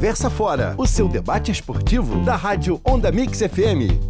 Conversa Fora, o seu debate esportivo da Rádio Onda Mix FM.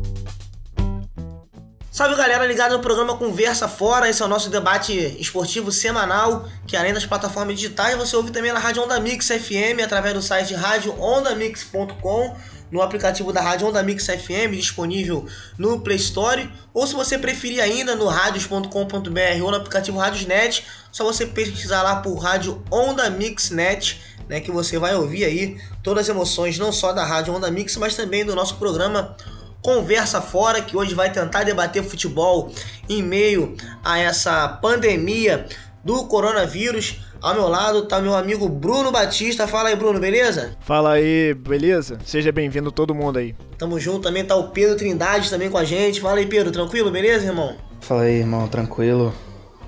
Salve galera, ligado no programa Conversa Fora. Esse é o nosso debate esportivo semanal, que além das plataformas digitais, você ouve também na Rádio Onda Mix FM, através do site radioondamix.com, no aplicativo da Rádio Onda Mix FM, disponível no Play Store, ou se você preferir ainda, no radios.com.br ou no aplicativo Radiosnet, só você pesquisar lá por Rádio Onda Mix Net, né, que você vai ouvir aí todas as emoções, não só da Rádio Onda Mix, mas também do nosso programa Conversa Fora, que hoje vai tentar debater futebol em meio a essa pandemia do coronavírus. Ao meu lado tá meu amigo Bruno Batista. Fala aí, Bruno, beleza? Fala aí, beleza? Seja bem-vindo todo mundo aí. Tamo junto, também tá o Pedro Trindade também com a gente. Fala aí, Pedro, tranquilo, beleza, irmão? Fala aí, irmão, tranquilo.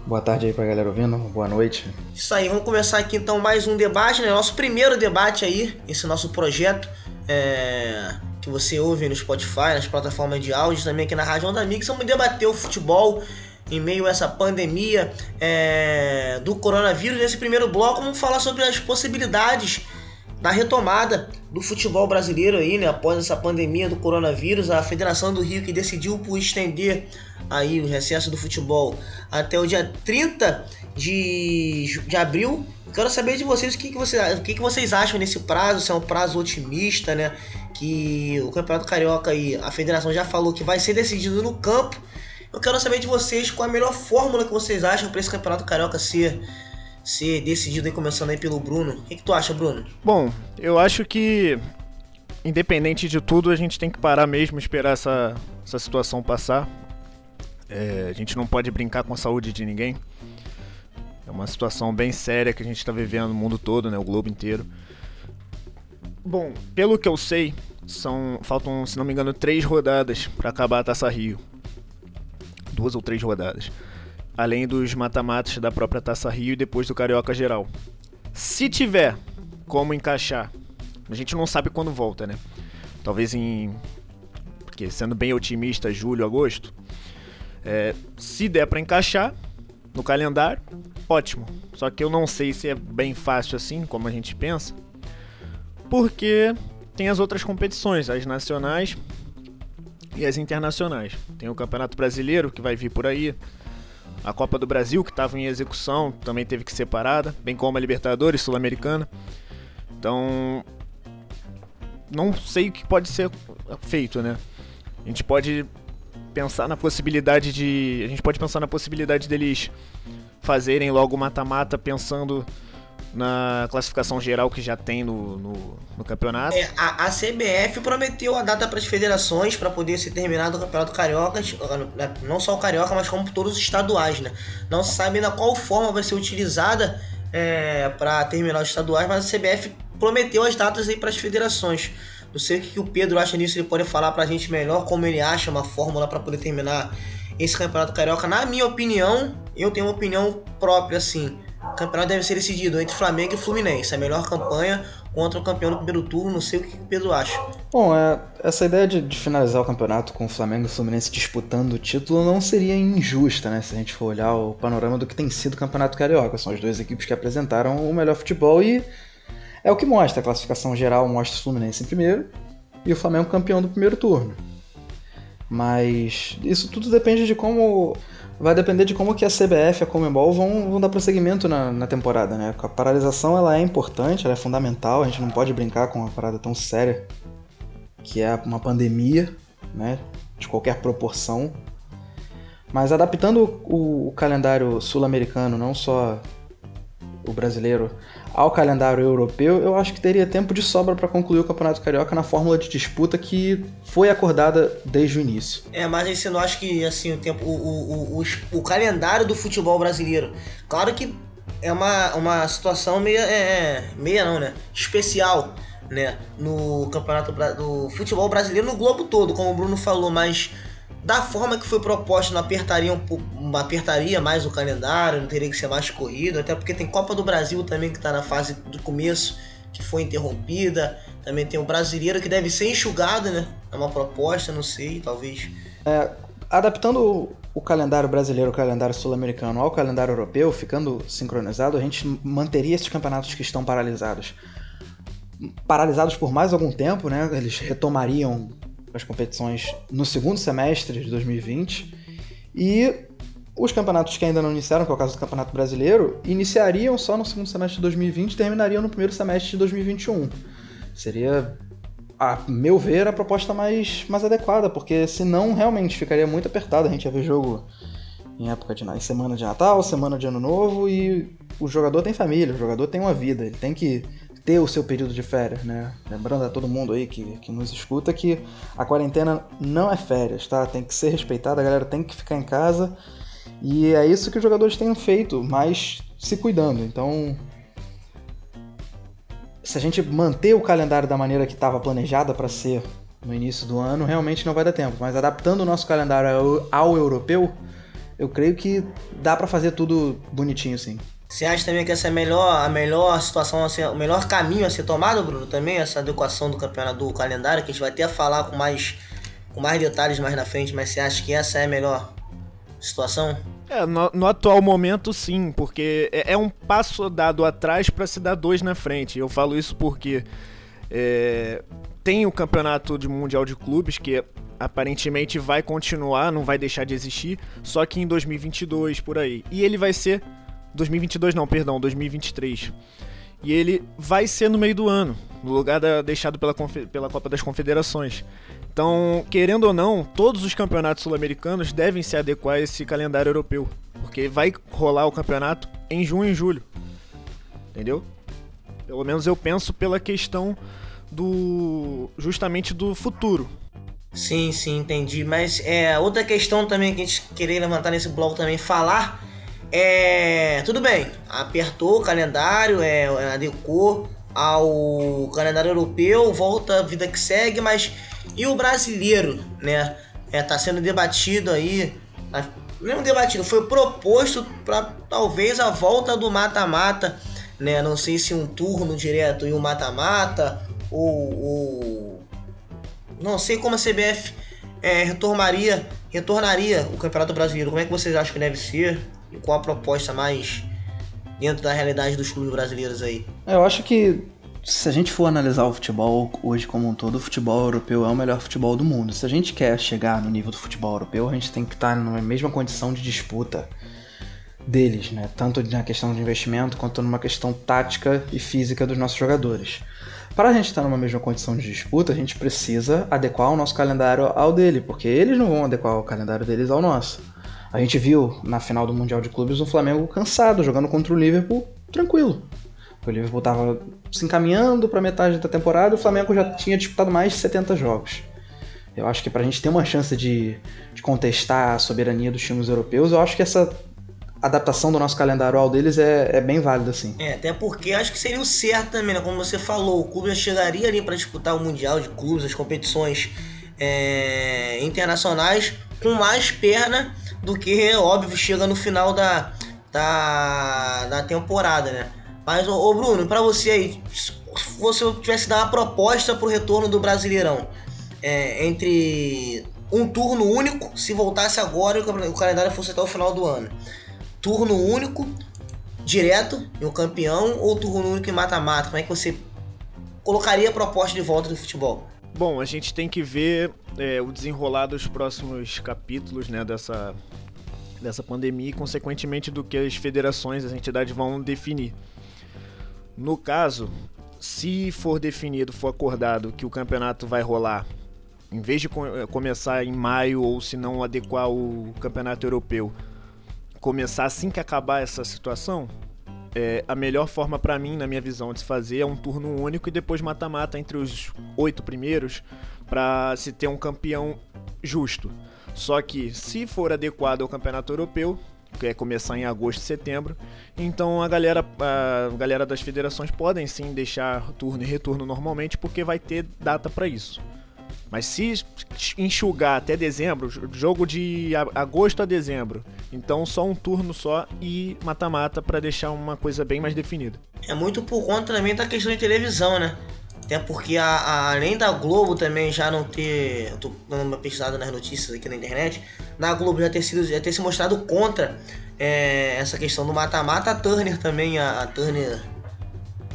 Boa tarde aí pra galera ouvindo, boa noite. Isso aí, vamos começar aqui então mais um debate, né? Nosso primeiro debate aí, esse nosso projeto. É que você ouve no Spotify, nas plataformas de áudio, também aqui na Rádio Onda Mix, vamos debater o futebol em meio a essa pandemia é, do coronavírus. Nesse primeiro bloco, vamos falar sobre as possibilidades da retomada do futebol brasileiro aí, né? Após essa pandemia do coronavírus, a Federação do Rio que decidiu por estender aí o recesso do futebol até o dia 30 de, de abril. Quero saber de vocês o que, que, você, o que, que vocês acham nesse prazo, se é um prazo otimista, né? Que o Campeonato Carioca e a federação já falou que vai ser decidido no campo. Eu quero saber de vocês qual é a melhor fórmula que vocês acham para esse Campeonato Carioca ser, ser decidido aí, começando aí pelo Bruno. O que, que tu acha, Bruno? Bom, eu acho que independente de tudo, a gente tem que parar mesmo, esperar essa, essa situação passar. É, a gente não pode brincar com a saúde de ninguém. É uma situação bem séria que a gente está vivendo no mundo todo, né, o globo inteiro. Bom, pelo que eu sei, são faltam, se não me engano, três rodadas para acabar a Taça Rio. Duas ou três rodadas. Além dos mata-matas da própria Taça Rio e depois do Carioca Geral. Se tiver como encaixar, a gente não sabe quando volta, né? Talvez em. Porque sendo bem otimista, julho, agosto. É, se der para encaixar no calendário, ótimo. Só que eu não sei se é bem fácil assim, como a gente pensa, porque tem as outras competições, as nacionais e as internacionais. Tem o Campeonato Brasileiro que vai vir por aí, a Copa do Brasil que estava em execução também teve que ser parada, bem como a Libertadores Sul-Americana. Então, não sei o que pode ser feito, né? A gente pode pensar na possibilidade de. A gente pode pensar na possibilidade deles fazerem logo mata-mata pensando na classificação geral que já tem no, no, no campeonato. É, a, a, CBF prometeu a data para as federações para poder ser terminado o Campeonato Carioca, né, não só o Carioca, mas como todos os estaduais, né? Não se sabe ainda qual forma vai ser utilizada é, para terminar os estaduais, mas a CBF prometeu as datas aí para as federações. Não sei o que, o Pedro acha nisso, ele pode falar para a gente melhor como ele acha uma fórmula para poder terminar esse Campeonato Carioca. Na minha opinião, eu tenho uma opinião própria assim. O campeonato deve ser decidido entre Flamengo e Fluminense. A melhor campanha contra o campeão do primeiro turno. Não sei o que o Pedro acha. Bom, é, essa ideia de, de, finalizar o campeonato com o Flamengo e o Fluminense disputando o título não seria injusta, né? Se a gente for olhar o panorama do que tem sido o Campeonato Carioca. São as duas equipes que apresentaram o melhor futebol e é o que mostra. A classificação geral mostra o Fluminense em primeiro e o Flamengo campeão do primeiro turno. Mas isso tudo depende de como. Vai depender de como que a CBF e a Comembol vão, vão dar prosseguimento na, na temporada, né? A paralisação ela é importante, ela é fundamental, a gente não pode brincar com uma parada tão séria que é uma pandemia, né? De qualquer proporção. Mas adaptando o, o calendário sul-americano, não só o brasileiro, ao calendário europeu, eu acho que teria tempo de sobra para concluir o Campeonato Carioca na fórmula de disputa que foi acordada desde o início. É, mas aí você não acha que assim, o, tempo, o, o, o, o calendário do futebol brasileiro, claro que é uma, uma situação meia, é, é meia não, né? Especial, né? No campeonato do futebol brasileiro no globo todo, como o Bruno falou, mas da forma que foi proposto, não apertaria, um, apertaria mais o calendário, não teria que ser mais corrido, até porque tem Copa do Brasil também que está na fase do começo, que foi interrompida. Também tem o brasileiro que deve ser enxugado, né? É uma proposta, não sei, talvez. É, adaptando o calendário brasileiro, o calendário sul-americano ao calendário europeu, ficando sincronizado, a gente manteria esses campeonatos que estão paralisados. paralisados por mais algum tempo, né? Eles retomariam as competições no segundo semestre de 2020 e os campeonatos que ainda não iniciaram, que é o caso do Campeonato Brasileiro, iniciariam só no segundo semestre de 2020 e terminariam no primeiro semestre de 2021. Seria, a meu ver, a proposta mais, mais adequada, porque senão realmente ficaria muito apertado. A gente ia ver jogo em época de semana de Natal, semana de Ano Novo e o jogador tem família, o jogador tem uma vida, ele tem que ter o seu período de férias, né? Lembrando a todo mundo aí que, que nos escuta que a quarentena não é férias, tá? Tem que ser respeitada, a galera tem que ficar em casa e é isso que os jogadores têm feito, mas se cuidando. Então, se a gente manter o calendário da maneira que estava planejada para ser no início do ano, realmente não vai dar tempo. Mas adaptando o nosso calendário ao, ao europeu, eu creio que dá para fazer tudo bonitinho, sim. Você acha também que essa é a melhor, a melhor situação, ser, o melhor caminho a ser tomado, Bruno? Também essa adequação do campeonato do calendário, que a gente vai até falar com mais, com mais detalhes mais na frente, mas você acha que essa é a melhor situação? É, no, no atual momento sim, porque é, é um passo dado atrás para se dar dois na frente. Eu falo isso porque é, tem o campeonato de mundial de clubes que aparentemente vai continuar, não vai deixar de existir, só que em 2022 por aí. E ele vai ser 2022 não, perdão, 2023. E ele vai ser no meio do ano, no lugar da, deixado pela, pela Copa das Confederações. Então, querendo ou não, todos os campeonatos sul-americanos devem se adequar a esse calendário europeu, porque vai rolar o campeonato em junho e julho. Entendeu? Pelo menos eu penso pela questão do justamente do futuro. Sim, sim, entendi. Mas é outra questão também que a gente queria levantar nesse bloco também falar é, tudo bem, apertou o calendário, é, adequou ao calendário europeu, volta a vida que segue, mas e o brasileiro, né? É, tá sendo debatido aí, não debatido, foi proposto para talvez a volta do mata-mata, né? Não sei se um turno direto e um mata-mata, ou, ou, não sei como a CBF é, retornaria, retornaria o Campeonato Brasileiro. Como é que vocês acham que deve ser? Qual a proposta mais dentro da realidade dos clubes brasileiros aí? Eu acho que se a gente for analisar o futebol hoje como um todo, o futebol europeu é o melhor futebol do mundo. Se a gente quer chegar no nível do futebol europeu, a gente tem que estar na mesma condição de disputa deles, né? Tanto na questão de investimento quanto numa questão tática e física dos nossos jogadores. Para a gente estar numa mesma condição de disputa, a gente precisa adequar o nosso calendário ao dele, porque eles não vão adequar o calendário deles ao nosso. A gente viu na final do Mundial de Clubes o Flamengo cansado, jogando contra o Liverpool tranquilo. O Liverpool estava se encaminhando para metade da temporada e o Flamengo já tinha disputado mais de 70 jogos. Eu acho que para a gente ter uma chance de, de, contestar a soberania dos times europeus, eu acho que essa adaptação do nosso calendário ao deles é, é bem válida, sim. É, até porque acho que seria o certo também, né? Como você falou, o clube já chegaria ali para disputar o Mundial de Clubes, as competições é, internacionais, com mais perna do que, óbvio, chega no final da, da, da temporada, né? Mas, ô, Bruno, para você aí, se você tivesse dar uma proposta pro retorno do Brasileirão, é, entre um turno único, se voltasse agora e o calendário fosse até o final do ano, turno único, direto em um campeão, ou turno único em mata-mata, como é que você colocaria a proposta de volta do futebol? Bom, a gente tem que ver é, o desenrolar dos próximos capítulos né, dessa, dessa pandemia e, consequentemente, do que as federações, as entidades vão definir. No caso, se for definido, for acordado que o campeonato vai rolar, em vez de começar em maio ou se não adequar o campeonato europeu, começar assim que acabar essa situação, é, a melhor forma para mim, na minha visão, de se fazer é um turno único e depois mata-mata entre os oito primeiros para se ter um campeão justo. Só que se for adequado ao campeonato europeu, que é começar em agosto setembro, então a galera, a galera das federações podem sim deixar turno e retorno normalmente porque vai ter data para isso. Mas se enxugar até dezembro, jogo de agosto a dezembro, então só um turno só e mata-mata para deixar uma coisa bem mais definida. É muito por conta também da questão de televisão, né? Até porque a, a, além da Globo também já não ter. Eu tô dando uma pesquisada nas notícias aqui na internet. Na Globo já ter, sido, já ter se mostrado contra é, essa questão do mata-mata. A Turner também, a, a Turner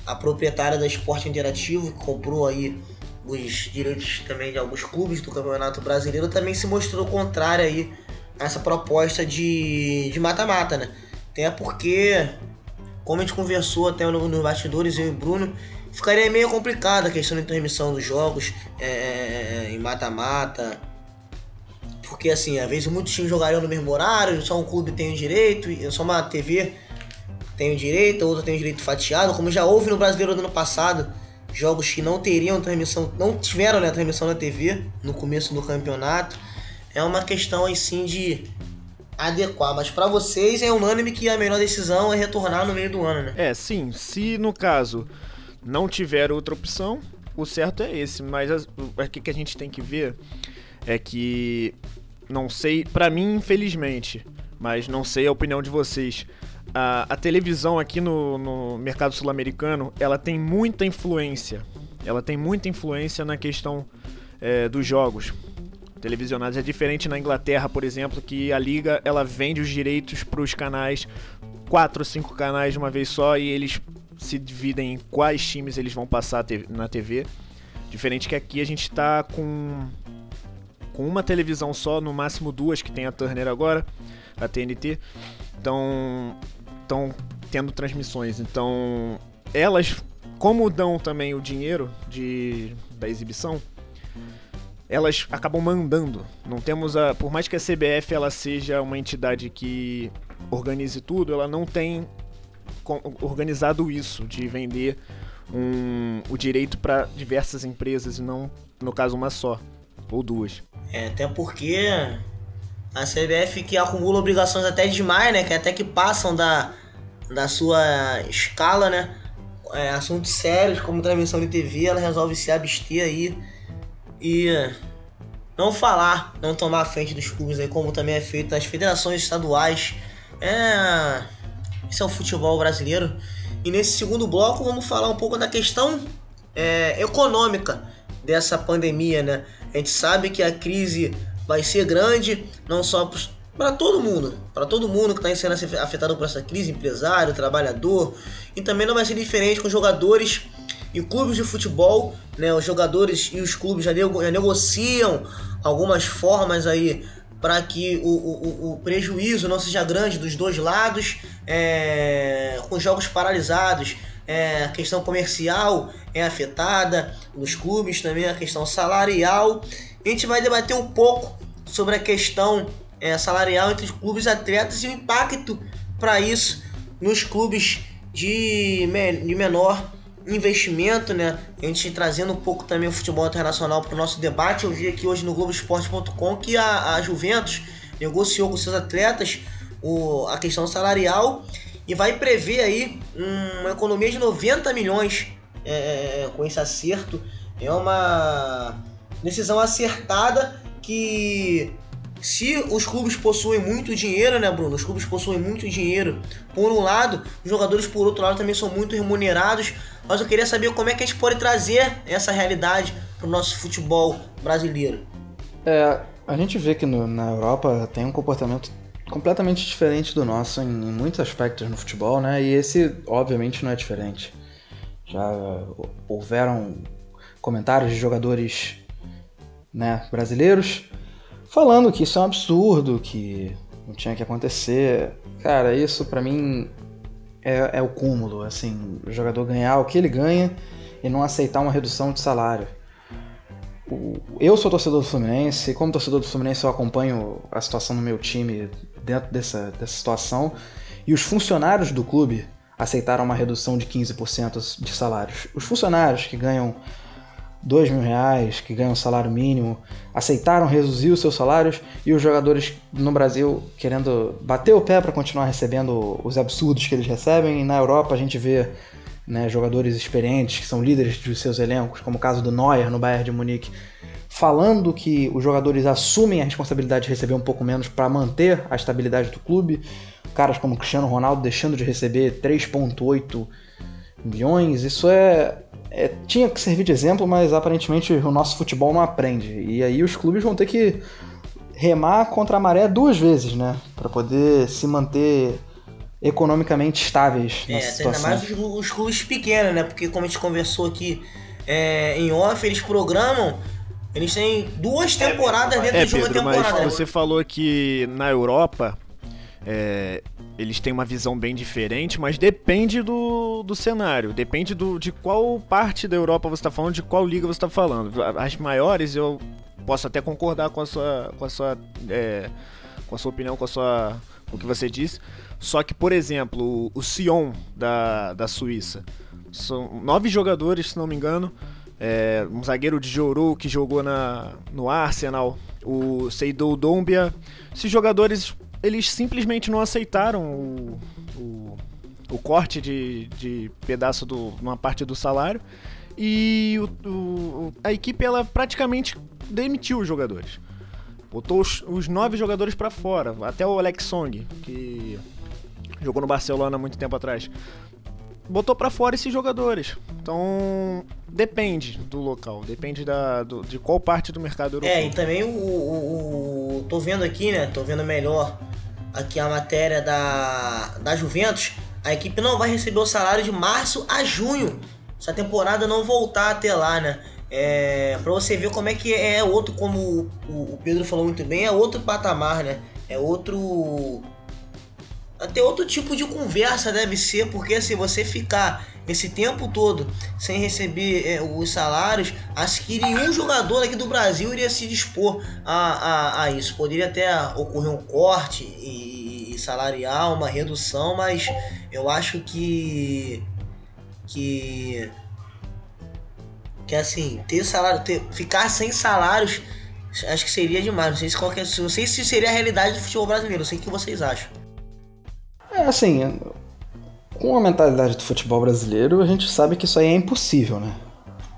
a proprietária da Esporte Interativo, que comprou aí os direitos também de alguns clubes do Campeonato Brasileiro, também se mostrou contrária aí a essa proposta de mata-mata, né? Até porque, como a gente conversou até nos no bastidores, eu e o Bruno, ficaria meio complicada a questão de transmissão dos jogos é, é, é em mata-mata. Porque assim, às vezes muitos times jogariam no mesmo horário, só um clube tem o direito, só uma TV tem o direito, outra tem o direito fatiado, como já houve no Brasileiro do ano passado, jogos que não teriam transmissão, não tiveram né, transmissão na TV no começo do campeonato. É uma questão assim de adequar, mas para vocês é unânime que a melhor decisão é retornar no meio do ano, né? É, sim, se no caso não tiver outra opção, o certo é esse, mas o que, que a gente tem que ver é que não sei, para mim infelizmente, mas não sei a opinião de vocês a, a televisão aqui no, no mercado sul-americano, ela tem muita influência. Ela tem muita influência na questão é, dos jogos televisionados. É diferente na Inglaterra, por exemplo, que a liga ela vende os direitos para os canais, quatro ou cinco canais de uma vez só, e eles se dividem em quais times eles vão passar na TV. Diferente que aqui a gente está com, com uma televisão só, no máximo duas, que tem a Turner agora, a TNT. Então, estão tendo transmissões. Então, elas, como dão também o dinheiro de, da exibição, elas acabam mandando. Não temos a, por mais que a CBF ela seja uma entidade que organize tudo, ela não tem organizado isso de vender um, o direito para diversas empresas e não, no caso, uma só ou duas. É, até porque a CBF que acumula obrigações até demais, né? Que até que passam da, da sua escala, né? É, assuntos sérios como transmissão de TV, ela resolve se abster aí e não falar, não tomar a frente dos clubes aí, como também é feito nas federações estaduais. É, esse é o futebol brasileiro. E nesse segundo bloco vamos falar um pouco da questão é, econômica dessa pandemia, né? A gente sabe que a crise vai ser grande, não só para todo mundo, para todo mundo que está sendo afetado por essa crise, empresário, trabalhador, e também não vai ser diferente com jogadores e clubes de futebol, né? Os jogadores e os clubes já, nego já negociam algumas formas aí para que o, o, o, prejuízo não seja grande dos dois lados, é, com jogos paralisados, é, a questão comercial é afetada nos clubes, também a questão salarial a gente vai debater um pouco sobre a questão é, salarial entre os clubes atletas e o impacto para isso nos clubes de, de menor investimento, né? A gente trazendo um pouco também o futebol internacional para o nosso debate. Eu vi aqui hoje no Globoesporte.com que a, a Juventus negociou com seus atletas o, a questão salarial e vai prever aí uma economia de 90 milhões é, com esse acerto. É uma decisão acertada que se os clubes possuem muito dinheiro, né, Bruno? Os clubes possuem muito dinheiro. Por um lado, os jogadores, por outro lado, também são muito remunerados. Mas eu queria saber como é que a gente pode trazer essa realidade para o nosso futebol brasileiro. É, a gente vê que no, na Europa tem um comportamento completamente diferente do nosso em, em muitos aspectos no futebol, né? E esse, obviamente, não é diferente. Já houveram comentários de jogadores né, brasileiros, falando que isso é um absurdo, que não tinha que acontecer. Cara, isso para mim é, é, o cúmulo, assim, o jogador ganhar o que ele ganha e não aceitar uma redução de salário. eu sou torcedor do Fluminense, e como torcedor do Fluminense eu acompanho a situação no meu time dentro dessa, dessa situação, e os funcionários do clube aceitaram uma redução de 15% de salários. Os funcionários que ganham dois mil reais, que ganham salário mínimo, aceitaram reduzir os seus salários e os jogadores no Brasil querendo bater o pé para continuar recebendo os absurdos que eles recebem. E na Europa a gente vê né, jogadores experientes que são líderes dos seus elencos, como o caso do Neuer no Bayern de Munique, falando que os jogadores assumem a responsabilidade de receber um pouco menos para manter a estabilidade do clube. Caras como Cristiano Ronaldo deixando de receber 3,8 milhões, isso é é, tinha que servir de exemplo, mas aparentemente o nosso futebol não aprende. E aí os clubes vão ter que remar contra a maré duas vezes, né? Para poder se manter economicamente estáveis é, nessa situação. Ainda mais os, os, clubes pequenos, né? Porque como a gente conversou aqui é, em off, eles programam. Eles têm duas é, temporadas dentro é, de uma Pedro, temporada. Mas você falou que na Europa é, eles têm uma visão bem diferente, mas depende do, do cenário, depende do, de qual parte da Europa você está falando, de qual liga você está falando. As maiores eu posso até concordar com a sua, com a sua, é, com a sua opinião, com a sua, o que você disse. Só que, por exemplo, o Sion da, da Suíça, são nove jogadores, se não me engano. É, um zagueiro de Joru que jogou na, no Arsenal, o Seidou Dombia. Esses jogadores eles simplesmente não aceitaram o, o, o corte de, de pedaço de uma parte do salário e o, o, a equipe ela praticamente demitiu os jogadores. Botou os, os nove jogadores para fora, até o Alex Song, que jogou no Barcelona há muito tempo atrás. Botou para fora esses jogadores. Então, depende do local, depende da, do, de qual parte do mercado europeu. É, e também o, o, o, Tô vendo aqui, né? Tô vendo melhor aqui a matéria da, da Juventus. A equipe não vai receber o salário de março a junho. Se a temporada não voltar até lá, né? É, para você ver como é que é outro, como o, Pedro falou muito bem, é outro patamar, né? É outro até outro tipo de conversa deve ser, porque se você ficar esse tempo todo sem receber é, os salários, acho que nenhum jogador aqui do Brasil iria se dispor a, a, a isso. Poderia até ocorrer um corte e, e salarial, uma redução, mas eu acho que que que assim ter salário, ter, ficar sem salários, acho que seria demais. Não sei se qualquer, não sei se seria a realidade do futebol brasileiro. Não sei o que vocês acham. É assim, com a mentalidade do futebol brasileiro, a gente sabe que isso aí é impossível, né?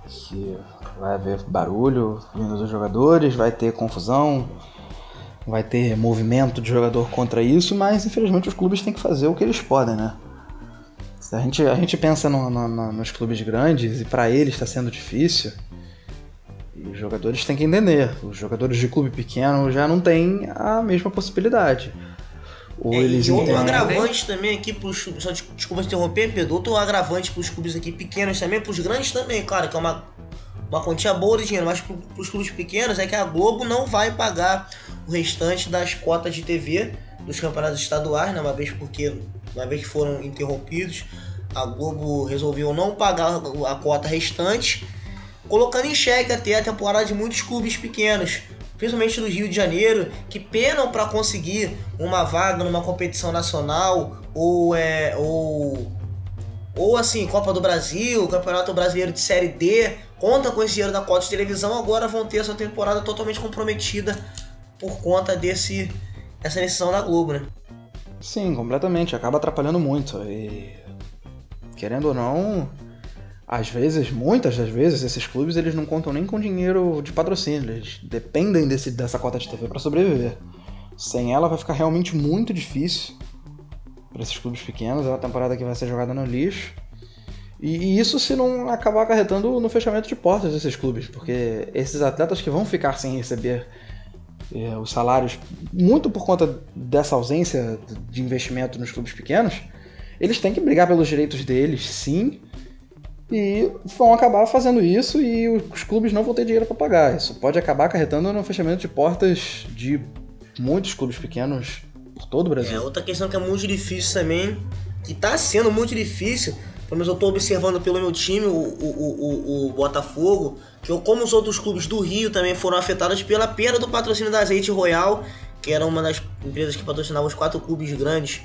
Que vai haver barulho vindo dos jogadores, vai ter confusão, vai ter movimento de jogador contra isso, mas infelizmente os clubes têm que fazer o que eles podem, né? A gente, a gente pensa no, no, no, nos clubes grandes e para eles está sendo difícil. E os jogadores têm que entender. Os jogadores de clube pequeno já não têm a mesma possibilidade. Ou é, eles e outro agravante também aqui pros. Só desculpa interromper, Pedro. Outro agravante pros clubes aqui pequenos também, pros grandes também, claro, que é uma, uma quantia boa de dinheiro, mas pros clubes pequenos é que a Globo não vai pagar o restante das cotas de TV dos campeonatos estaduais, né? Uma vez porque. Uma vez que foram interrompidos, a Globo resolveu não pagar a cota restante, colocando em xeque até a temporada de muitos clubes pequenos principalmente do Rio de Janeiro, que penam para conseguir uma vaga numa competição nacional ou é ou ou assim, Copa do Brasil, Campeonato Brasileiro de Série D, conta com esse dinheiro da cota de televisão, agora vão ter essa temporada totalmente comprometida por conta desse essa decisão da Globo, né? Sim, completamente, acaba atrapalhando muito. E querendo ou não, às vezes, muitas das vezes, esses clubes eles não contam nem com dinheiro de patrocínio, eles dependem desse, dessa cota de TV para sobreviver. Sem ela vai ficar realmente muito difícil para esses clubes pequenos, é uma temporada que vai ser jogada no lixo. E, e isso se não acabar acarretando no fechamento de portas desses clubes, porque esses atletas que vão ficar sem receber é, os salários, muito por conta dessa ausência de investimento nos clubes pequenos, eles têm que brigar pelos direitos deles, sim, e vão acabar fazendo isso e os clubes não vão ter dinheiro para pagar. Isso pode acabar acarretando no fechamento de portas de muitos clubes pequenos por todo o Brasil. É, outra questão que é muito difícil também, que está sendo muito difícil, pelo menos eu estou observando pelo meu time, o, o, o, o, Botafogo, que como os outros clubes do Rio também foram afetados pela perda do patrocínio da Azeite Royal, que era uma das empresas que patrocinava os quatro clubes grandes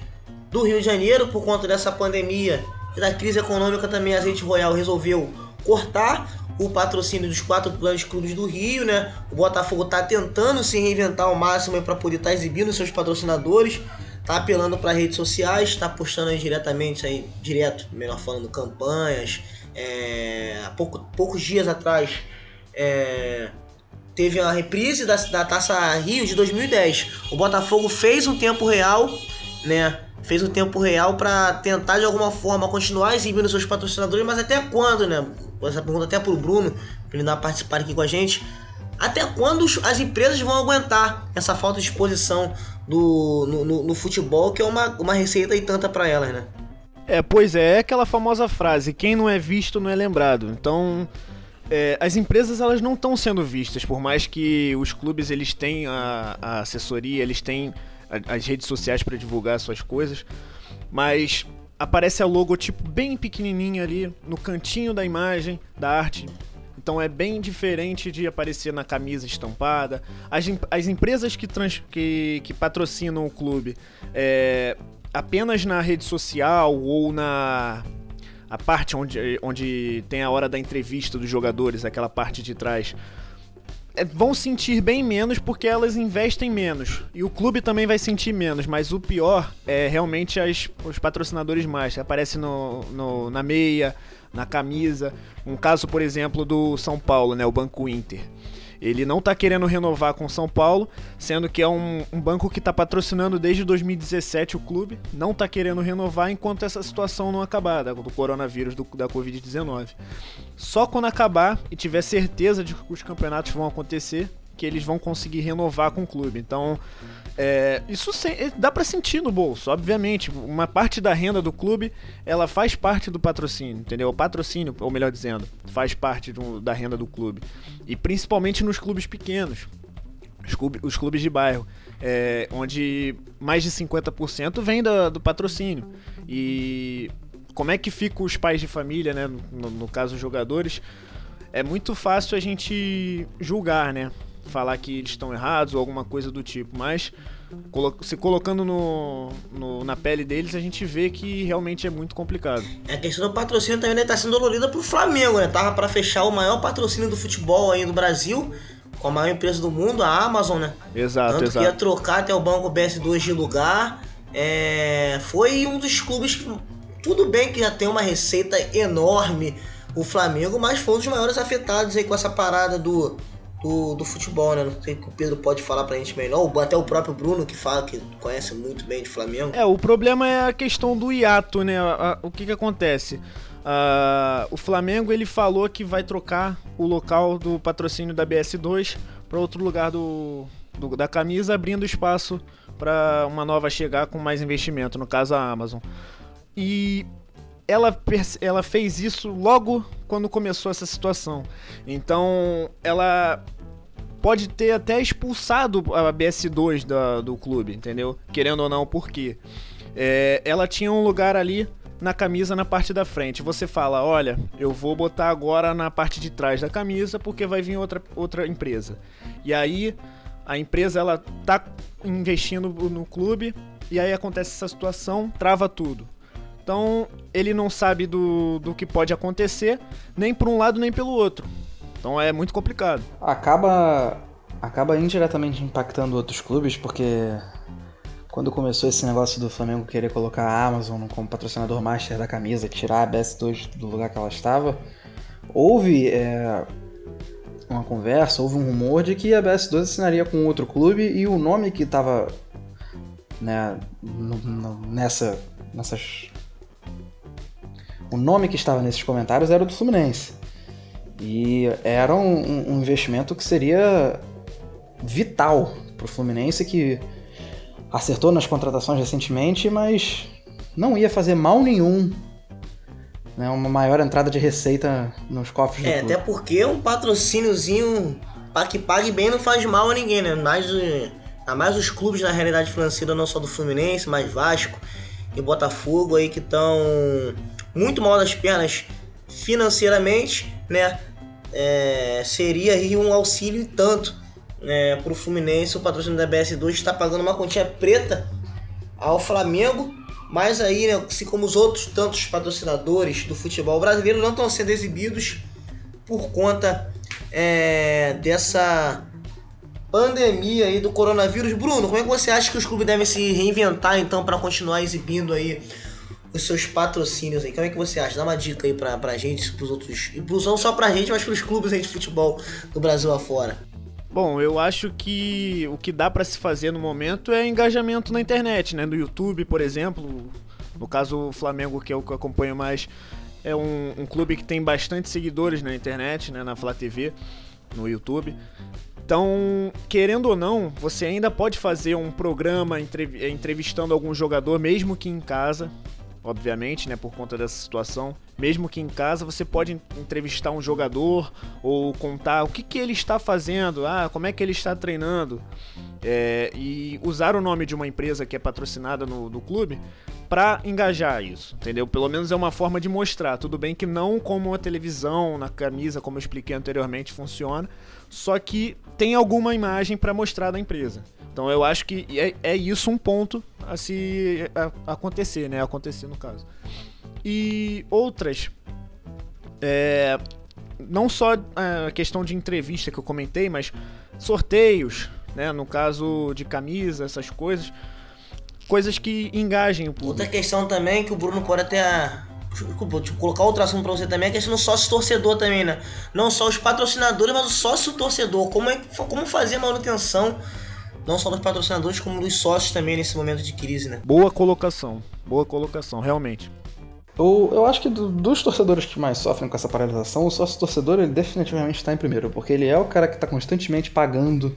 do Rio de Janeiro por conta dessa pandemia da crise econômica também a Azeite Royal resolveu cortar o patrocínio dos quatro grandes clubes do Rio, né? O Botafogo está tentando se reinventar ao máximo para poder estar tá exibindo seus patrocinadores, tá apelando para redes sociais, está postando aí diretamente aí, direto, melhor falando, campanhas. É, há pouco, poucos dias atrás é, teve a reprise da, da Taça Rio de 2010. O Botafogo fez um tempo real, né? Fez o tempo real para tentar de alguma forma continuar exibindo seus patrocinadores, mas até quando, né? Essa pergunta até pro Bruno, para ele dar participar aqui com a gente. Até quando as empresas vão aguentar essa falta de exposição do, no, no, no futebol, que é uma, uma receita e tanta para elas, né? É, pois é, é aquela famosa frase, quem não é visto não é lembrado. Então, é, as empresas elas não estão sendo vistas, por mais que os clubes eles têm a, a assessoria, eles têm as redes sociais para divulgar suas coisas, mas aparece a logotipo bem pequenininha ali no cantinho da imagem, da arte. Então é bem diferente de aparecer na camisa estampada. As, as empresas que, trans, que, que patrocinam o clube é, apenas na rede social ou na a parte onde, onde tem a hora da entrevista dos jogadores, aquela parte de trás, vão sentir bem menos porque elas investem menos. E o clube também vai sentir menos, mas o pior é realmente as, os patrocinadores mais. Aparece no, no, na meia, na camisa. Um caso, por exemplo, do São Paulo, né, o Banco Inter. Ele não está querendo renovar com São Paulo, sendo que é um, um banco que está patrocinando desde 2017 o clube, não está querendo renovar enquanto essa situação não acabar, do coronavírus, do, da Covid-19. Só quando acabar e tiver certeza de que os campeonatos vão acontecer, que eles vão conseguir renovar com o clube. Então, é, isso é, dá para sentir no bolso, obviamente. Uma parte da renda do clube, ela faz parte do patrocínio, entendeu? O patrocínio, ou melhor dizendo, faz parte do, da renda do clube. E principalmente nos clubes pequenos, os, clubes, os clubes de bairro, é, onde mais de 50% vem do, do patrocínio. E como é que ficam os pais de família, né? No, no caso, os jogadores. É muito fácil a gente julgar, né? Falar que eles estão errados ou alguma coisa do tipo, mas se colocando no, no, na pele deles, a gente vê que realmente é muito complicado. É, a questão do patrocínio também está né, sendo dolorida pro Flamengo, né? Tava para fechar o maior patrocínio do futebol aí do Brasil, com a maior empresa do mundo, a Amazon, né? Exato, Tanto exato. que ia trocar até o banco BS2 de lugar. É, foi um dos clubes que. Tudo bem que já tem uma receita enorme o Flamengo, mas foi um dos maiores afetados aí com essa parada do do, do futebol, né? Não sei que o Pedro pode falar pra gente melhor, ou até o próprio Bruno que fala que conhece muito bem de Flamengo. É, o problema é a questão do hiato, né? O que que acontece? Uh, o Flamengo ele falou que vai trocar o local do patrocínio da BS2 para outro lugar do, do, da camisa, abrindo espaço para uma nova chegar com mais investimento, no caso a Amazon. E ela, ela fez isso logo quando começou essa situação. Então ela pode ter até expulsado a BS2 da, do clube, entendeu? Querendo ou não, por quê? É, ela tinha um lugar ali na camisa na parte da frente. Você fala, olha, eu vou botar agora na parte de trás da camisa porque vai vir outra, outra empresa. E aí a empresa ela tá investindo no clube e aí acontece essa situação, trava tudo. Então ele não sabe do, do que pode acontecer, nem por um lado nem pelo outro. Então é muito complicado. Acaba acaba indiretamente impactando outros clubes, porque quando começou esse negócio do Flamengo querer colocar a Amazon como patrocinador master da camisa, tirar a BS2 do lugar que ela estava, houve é, uma conversa, houve um rumor de que a BS2 assinaria com outro clube e o nome que estava né, nessa, nessas. O nome que estava nesses comentários era o do Fluminense. E era um, um investimento que seria vital para o Fluminense, que acertou nas contratações recentemente, mas não ia fazer mal nenhum. Né, uma maior entrada de receita nos cofres do É, clube. até porque um patrocíniozinho para que pague bem não faz mal a ninguém, né? Mais, eh, a mais os clubes na realidade financeira, não só do Fluminense, mas Vasco e Botafogo aí que estão muito mal das pernas financeiramente, né? É, seria um auxílio e tanto né, para o Fluminense. O patrocínio da BS2 está pagando uma quantia preta ao Flamengo, mas aí, né, assim como os outros tantos patrocinadores do futebol brasileiro, não estão sendo exibidos por conta é, dessa pandemia aí do coronavírus. Bruno, como é que você acha que os clubes devem se reinventar então para continuar exibindo aí os seus patrocínios aí? Como é que você acha? Dá uma dica aí pra, pra gente, pros outros. Não só pra gente, mas pros clubes aí de futebol do Brasil afora. Bom, eu acho que o que dá para se fazer no momento é engajamento na internet, né? No YouTube, por exemplo. No caso, o Flamengo, que é o que eu acompanho mais, é um, um clube que tem bastante seguidores na internet, né? Na Flá TV, no YouTube. Então, querendo ou não, você ainda pode fazer um programa entrevistando algum jogador, mesmo que em casa, obviamente, né, por conta dessa situação. Mesmo que em casa, você pode entrevistar um jogador ou contar o que, que ele está fazendo, ah, como é que ele está treinando. É, e usar o nome de uma empresa que é patrocinada no, clube para engajar isso, entendeu? Pelo menos é uma forma de mostrar. Tudo bem que não como a televisão na camisa, como eu expliquei anteriormente, funciona, só que tem alguma imagem para mostrar da empresa. Então eu acho que é, é isso um ponto a se a, acontecer, né? Acontecer no caso. E outras. É, não só a questão de entrevista que eu comentei, mas sorteios, né? No caso de camisa, essas coisas. Coisas que engajem o público. Outra questão também que o Bruno pode até colocar outro assunto pra você também, é a questão do sócio torcedor também, né? Não só os patrocinadores, mas o sócio torcedor. Como, é, como fazer manutenção não só dos patrocinadores, como dos sócios também nesse momento de crise, né? Boa colocação, boa colocação, realmente. Eu, eu acho que do, dos torcedores que mais sofrem com essa paralisação, o sócio torcedor ele definitivamente está em primeiro, porque ele é o cara que está constantemente pagando,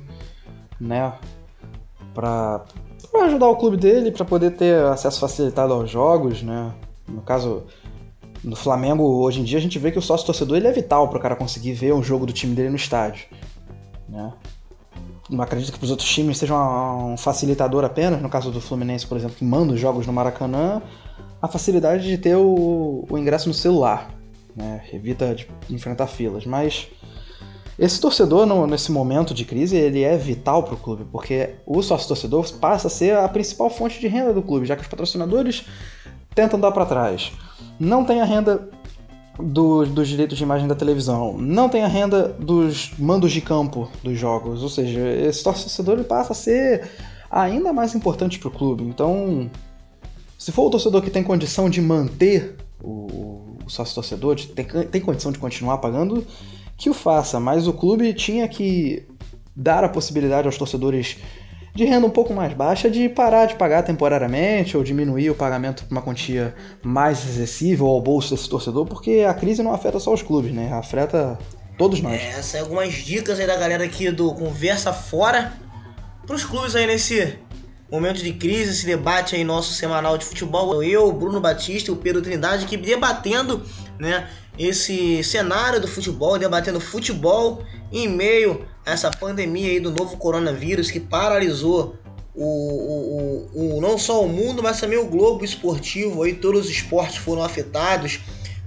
né, para ajudar o clube dele, para poder ter acesso facilitado aos jogos, né. No caso, no Flamengo, hoje em dia, a gente vê que o sócio torcedor ele é vital para o cara conseguir ver um jogo do time dele no estádio, né não acredito que para os outros times seja um facilitador apenas, no caso do Fluminense, por exemplo, que manda os jogos no Maracanã, a facilidade de ter o, o ingresso no celular, né? evita de enfrentar filas, mas esse torcedor, no, nesse momento de crise, ele é vital para o clube, porque o sócio-torcedor passa a ser a principal fonte de renda do clube, já que os patrocinadores tentam dar para trás. Não tem a renda do, dos direitos de imagem da televisão, não tem a renda dos mandos de campo dos jogos, ou seja, esse torcedor passa a ser ainda mais importante para o clube. Então, se for o torcedor que tem condição de manter o, o sócio torcedor, tem, tem condição de continuar pagando, que o faça, mas o clube tinha que dar a possibilidade aos torcedores de renda um pouco mais baixa de parar de pagar temporariamente ou diminuir o pagamento para uma quantia mais acessível ao bolso desse torcedor, porque a crise não afeta só os clubes, né? Afeta todos nós. É, essas algumas dicas aí da galera aqui do Conversa Fora para os clubes aí nesse momento de crise, esse debate aí nosso semanal de futebol. Eu, Bruno Batista e o Pedro Trindade aqui debatendo, né, esse cenário do futebol, debatendo futebol em meio essa pandemia aí do novo coronavírus que paralisou o, o, o, o, não só o mundo, mas também o globo esportivo. Aí todos os esportes foram afetados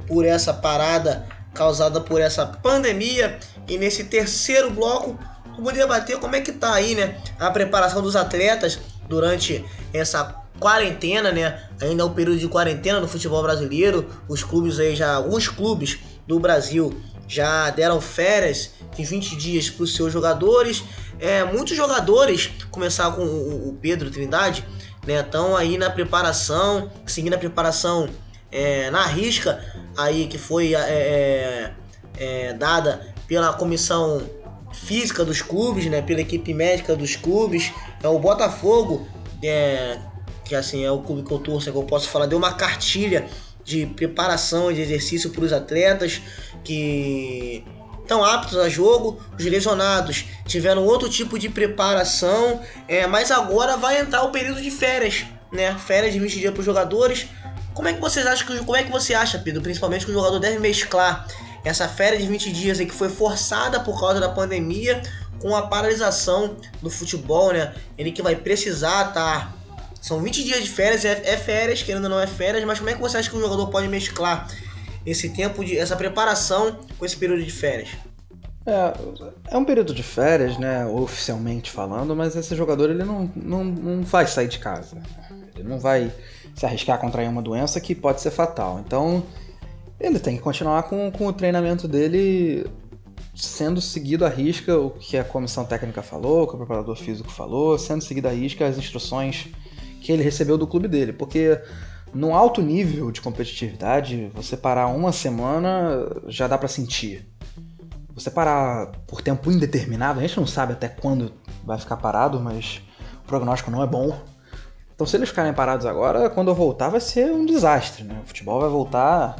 por essa parada causada por essa pandemia. E nesse terceiro bloco, vamos debater como é que tá aí, né, a preparação dos atletas durante essa quarentena, né? Ainda é o período de quarentena no futebol brasileiro. Os clubes aí já, alguns clubes do Brasil já deram férias de 20 dias para os seus jogadores. É, muitos jogadores, começar com o, Pedro Trindade, né? Estão aí na preparação, seguindo a preparação é, na risca aí que foi é, é, é, dada pela comissão física dos clubes, né? Pela equipe médica dos clubes. É o Botafogo é, que assim é o clube que eu torço, que eu posso falar, deu uma cartilha de preparação de exercício para os atletas que estão aptos a jogo, os lesionados tiveram outro tipo de preparação, é, mas agora vai entrar o período de férias, né? Férias de 20 dias para os jogadores. Como é que vocês acham que como é que você acha, Pedro, principalmente que o jogador deve mesclar essa férias de 20 dias aí que foi forçada por causa da pandemia com a paralisação do futebol, né? Ele que vai precisar estar tá são 20 dias de férias, é, é, férias, querendo ou não é férias, mas como é que você acha que o jogador pode mesclar esse tempo de essa preparação com esse período de férias? É, é um período de férias, né, oficialmente falando, mas esse jogador ele não, não, não vai sair de casa. Ele não vai se arriscar a contrair uma doença que pode ser fatal. Então, ele tem que continuar com, com o treinamento dele sendo seguido a risca o que a comissão técnica falou, o que o preparador físico falou, sendo seguido a risca as instruções que ele recebeu do clube dele, porque no alto nível de competitividade, você parar uma semana já dá para sentir. Você parar por tempo indeterminado, a gente não sabe até quando vai ficar parado, mas o prognóstico não é bom. Então, se eles ficarem parados agora, quando eu voltar vai ser um desastre. Né? O futebol vai voltar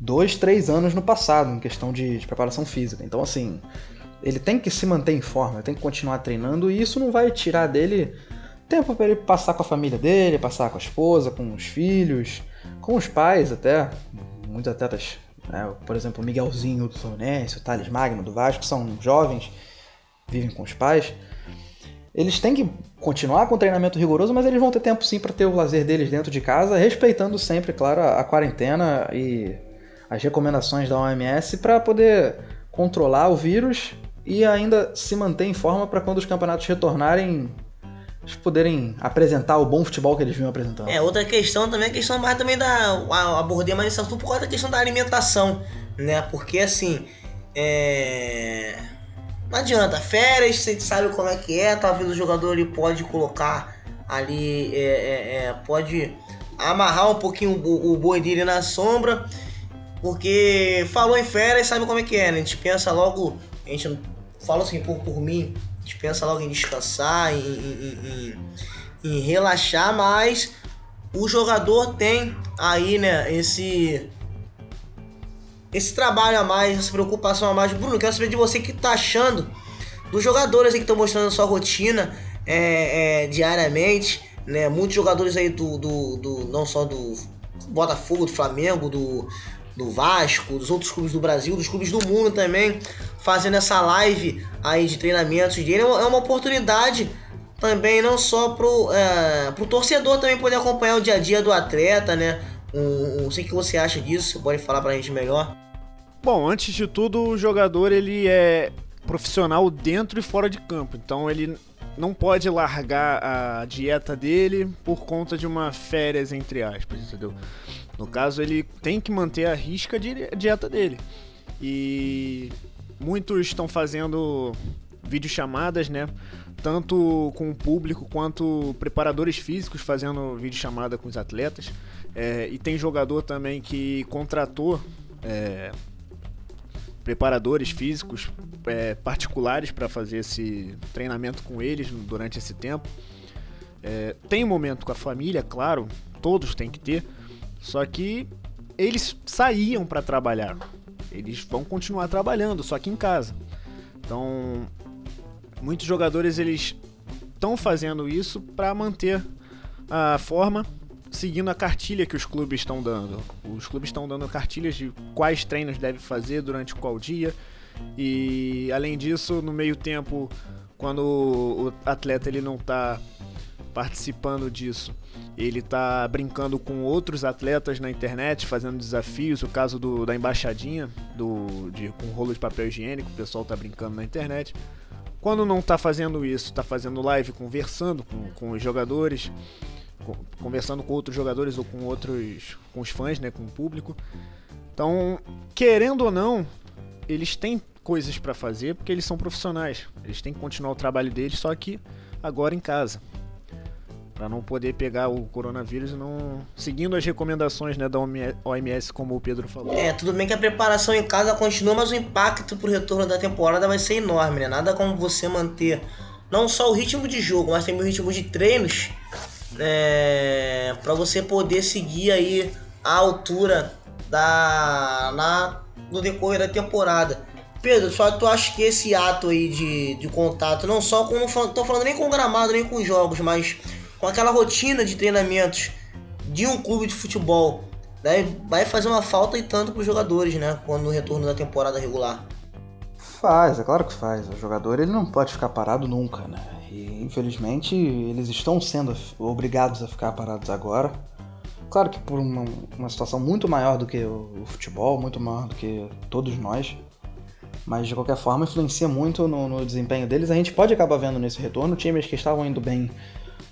dois, três anos no passado, em questão de, de preparação física. Então, assim, ele tem que se manter em forma, tem que continuar treinando e isso não vai tirar dele tempo para ele passar com a família dele, passar com a esposa, com os filhos, com os pais até. Muitos atletas, né, por exemplo, o Miguelzinho do Fluminense, o Thales Magno do Vasco, são jovens, vivem com os pais. Eles têm que continuar com o treinamento rigoroso, mas eles vão ter tempo sim para ter o lazer deles dentro de casa, respeitando sempre, claro, a quarentena e as recomendações da OMS para poder controlar o vírus e ainda se manter em forma para quando os campeonatos retornarem poderem apresentar o bom futebol que eles vinham apresentando. É, outra questão também a questão mais também da. Abordei mais nesse assunto por causa da questão da alimentação, né? Porque assim. É. Não adianta, férias, você sabe como é que é, talvez o jogador ele pode colocar ali, é, é, é, pode amarrar um pouquinho o, o boi dele na sombra, porque falou em férias, sabe como é que é, né? A gente pensa logo, a gente fala assim por, por mim, gente pensa logo em descansar, em, em, em, em relaxar, mas o jogador tem aí, né, esse esse trabalho a mais, essa preocupação a mais. Bruno, quero saber de você que tá achando dos jogadores aí que estão mostrando a sua rotina é, é, diariamente, né? Muitos jogadores aí do, do, do, não só do Botafogo, do Flamengo, do, do Vasco, dos outros clubes do Brasil, dos clubes do mundo também, fazendo essa live aí de treinamentos dele. É uma é oportunidade também não só pro, é, pro torcedor também poder acompanhar o dia a dia do atleta, né? Um, um, sei que você acha disso, pode falar pra gente melhor. Bom, antes de tudo, o jogador ele é profissional dentro e fora de campo, então ele não pode largar a dieta dele por conta de uma férias entre aspas, entendeu? No caso, ele tem que manter a risca de dieta dele. E muitos estão fazendo videochamadas, né? Tanto com o público quanto preparadores físicos fazendo videochamada com os atletas. É, e tem jogador também que contratou é, preparadores físicos é, particulares para fazer esse treinamento com eles durante esse tempo. É, tem um momento com a família, claro, todos têm que ter, só que eles saíam para trabalhar. Eles vão continuar trabalhando, só que em casa. Então, muitos jogadores eles estão fazendo isso para manter a forma, seguindo a cartilha que os clubes estão dando. Os clubes estão dando cartilhas de quais treinos deve fazer durante qual dia. E além disso, no meio tempo, quando o atleta ele não está participando disso. Ele tá brincando com outros atletas na internet, fazendo desafios. O caso do, da embaixadinha, do, de, com rolo de papel higiênico, o pessoal tá brincando na internet. Quando não tá fazendo isso, tá fazendo live, conversando com, com os jogadores, conversando com outros jogadores ou com outros, com os fãs, né, com o público. Então, querendo ou não, eles têm coisas para fazer porque eles são profissionais. Eles têm que continuar o trabalho deles, só que agora em casa para não poder pegar o coronavírus não seguindo as recomendações né, da OMS, como o Pedro falou. É, tudo bem que a preparação em casa continua, mas o impacto pro retorno da temporada vai ser enorme, né? Nada como você manter não só o ritmo de jogo, mas também o ritmo de treinos é, para você poder seguir aí a altura da na no decorrer da temporada. Pedro, só tu acha que esse ato aí de, de contato, não só com. Não tô falando nem com o gramado, nem com os jogos, mas com aquela rotina de treinamentos de um clube de futebol, né, vai fazer uma falta e tanto para os jogadores, né, quando no retorno da temporada regular. Faz, é claro que faz. O jogador ele não pode ficar parado nunca, né? E infelizmente eles estão sendo obrigados a ficar parados agora. Claro que por uma, uma situação muito maior do que o, o, futebol, muito maior do que todos nós. Mas de qualquer forma influencia muito no, no desempenho deles. A gente pode acabar vendo nesse retorno times que estavam indo bem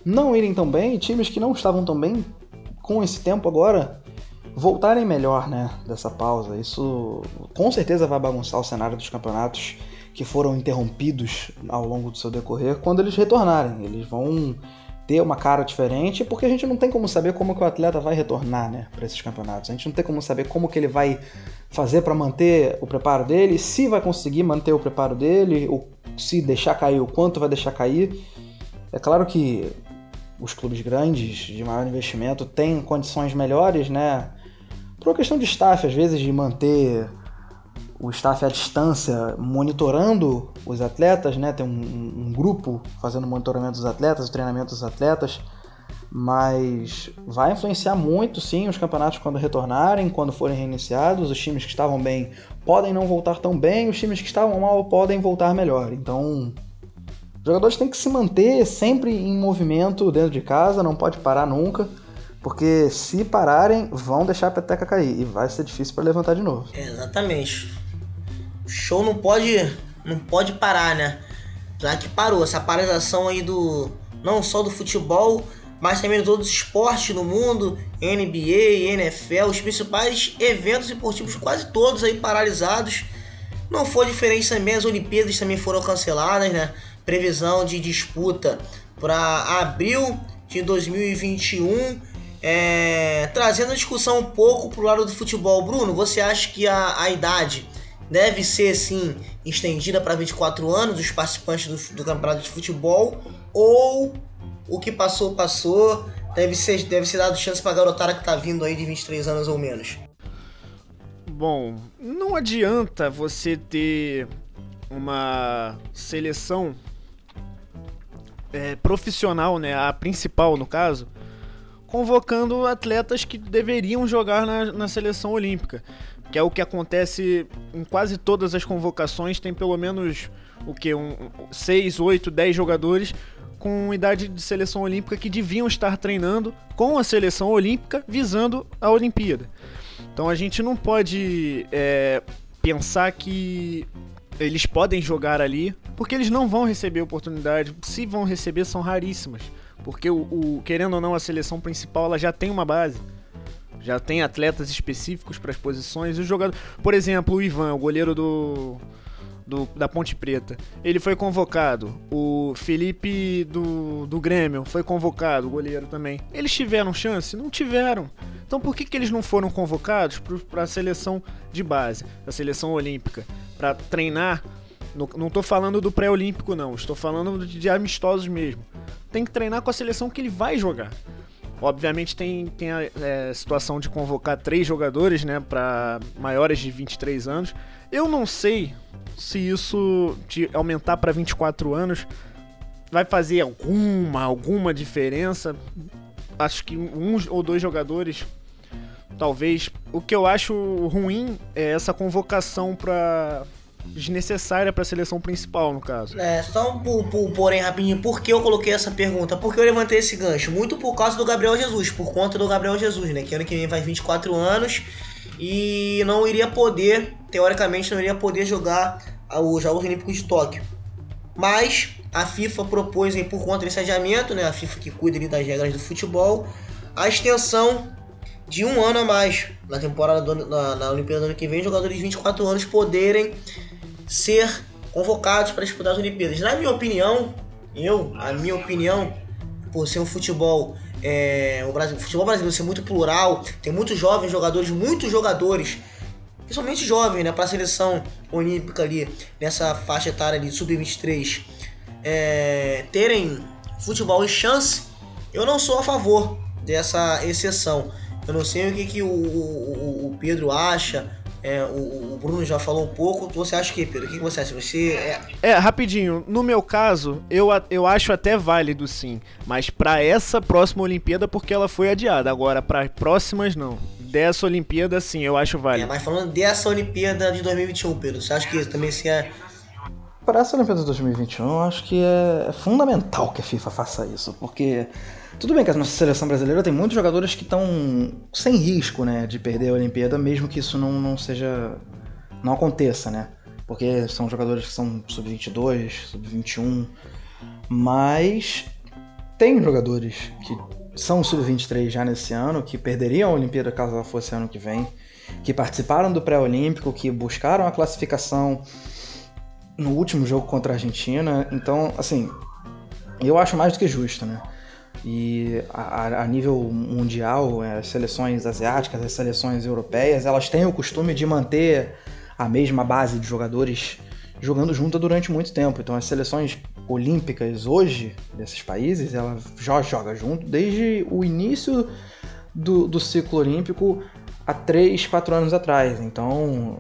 não irem tão bem, times que não estavam tão bem com esse tempo agora voltarem melhor, né, dessa pausa. Isso com certeza vai bagunçar o cenário dos campeonatos que foram interrompidos ao longo do seu decorrer quando eles retornarem. Eles vão ter uma cara diferente, porque a gente não tem como saber como que o atleta vai retornar, né, para esses campeonatos. A gente não tem como saber como que ele vai fazer para manter o preparo dele, se vai conseguir manter o preparo dele, ou se deixar cair, o quanto vai deixar cair. É claro que os clubes grandes de maior investimento têm condições melhores, né? Por uma questão de staff, às vezes, de manter o staff à distância monitorando os atletas, né? Tem um, um grupo fazendo monitoramento dos atletas, o treinamento dos atletas, mas vai influenciar muito sim os campeonatos quando retornarem, quando forem reiniciados. Os times que estavam bem podem não voltar tão bem, os times que estavam mal podem voltar melhor. Então, os jogadores têm que se manter sempre em movimento dentro de casa, não pode parar nunca. Porque se pararem, vão deixar a peteca cair e vai ser difícil para levantar de novo. exatamente. O show não pode, não pode parar, né? Já que parou essa paralisação aí do não só do futebol, mas também de todos os esportes no mundo, NBA, NFL, os principais eventos esportivos quase todos aí paralisados. Não foi diferente também, as Olimpíadas também foram canceladas, né? Previsão de disputa para abril de 2021 é, trazendo a discussão um pouco pro lado do futebol, Bruno, você acha que a, a idade deve ser sim estendida para 24 anos os participantes do, do, campeonato de futebol? Ou o que passou passou deve ser deve ser dado chance para a garotada que tá vindo aí de 23 anos ou menos? Bom não adianta você ter uma seleção é, profissional né a principal no caso convocando atletas que deveriam jogar na, na seleção olímpica, que é o que acontece em quase todas as convocações, tem pelo menos o que um 6, 8, 10 jogadores com idade de seleção olímpica que deviam estar treinando com a seleção olímpica visando a Olimpíada. Então a gente não pode é, pensar que eles podem jogar ali, porque eles não vão receber oportunidade. Se vão receber, são raríssimas. Porque o, o, querendo ou não, a seleção principal ela já tem uma base. Já tem atletas específicos para as posições. E o jogador, por exemplo, o Ivan, o goleiro do, do, da Ponte Preta, ele foi convocado. O Felipe do, do Grêmio foi convocado, o goleiro também. Eles tiveram chance? Não tiveram. Então por que, que eles não foram convocados para a seleção de base, a seleção olímpica, para treinar? No, não estou falando do pré-olímpico, não. Estou falando de, de amistosos mesmo tem que treinar com a seleção que ele vai jogar. Obviamente tem, tem a é, situação de convocar três jogadores, né, para maiores de 23 anos. Eu não sei se isso de aumentar para 24 anos vai fazer alguma alguma diferença. Acho que um ou dois jogadores talvez. O que eu acho ruim é essa convocação para desnecessária para a seleção principal, no caso. É, só um por, por, porém rapidinho, por que eu coloquei essa pergunta? Porque eu levantei esse gancho? Muito por causa do Gabriel Jesus, por conta do Gabriel Jesus, né? Que ano que vem faz 24 anos e não iria poder, teoricamente, não iria poder jogar os Jogos Olímpicos de Tóquio. Mas a FIFA propôs por conta desse adiamento, né? A FIFA que cuida ali das regras do futebol, a extensão de um ano a mais na temporada do, na, na Olimpíada do ano que vem, jogadores de 24 anos poderem ser convocados para disputar as Olimpíadas. Na minha opinião, eu, a minha opinião, por ser um futebol, é, o, Brasil, o futebol brasileiro ser muito plural, tem muitos jovens jogadores, muitos jogadores, principalmente jovens, né, para a seleção olímpica ali, nessa faixa etária ali, sub-23, é, terem futebol e chance, eu não sou a favor dessa exceção. Eu não sei o que, que o, o, o Pedro acha, é, o, o, Bruno já falou um pouco. Você acha que, Pedro? O que você acha? Você é... é, rapidinho. No meu caso, eu, eu acho até válido sim. Mas para essa próxima Olimpíada, porque ela foi adiada. Agora, para próximas, não. Dessa Olimpíada, sim, eu acho válido. É, mas falando dessa Olimpíada de 2021, Pedro, você acha que também se é. Para essa Olimpíada de 2021, eu acho que é fundamental que a FIFA faça isso, porque tudo bem que a nossa seleção brasileira tem muitos jogadores que estão sem risco, né, de perder a Olimpíada, mesmo que isso não, não seja. não aconteça, né? Porque são jogadores que são sub-22, sub-21. Mas tem jogadores que são sub-23 já nesse ano, que perderiam a Olimpíada caso ela fosse ano que vem, que participaram do pré-olímpico, que buscaram a classificação no último jogo contra a Argentina. Então, assim, eu acho mais do que justo, né? E a, a nível mundial, é, as seleções asiáticas, as seleções europeias, elas têm o costume de manter a mesma base de jogadores jogando junto durante muito tempo. Então as seleções olímpicas hoje desses países, ela já joga junto desde o início do, do ciclo olímpico há 3, 4 anos atrás. Então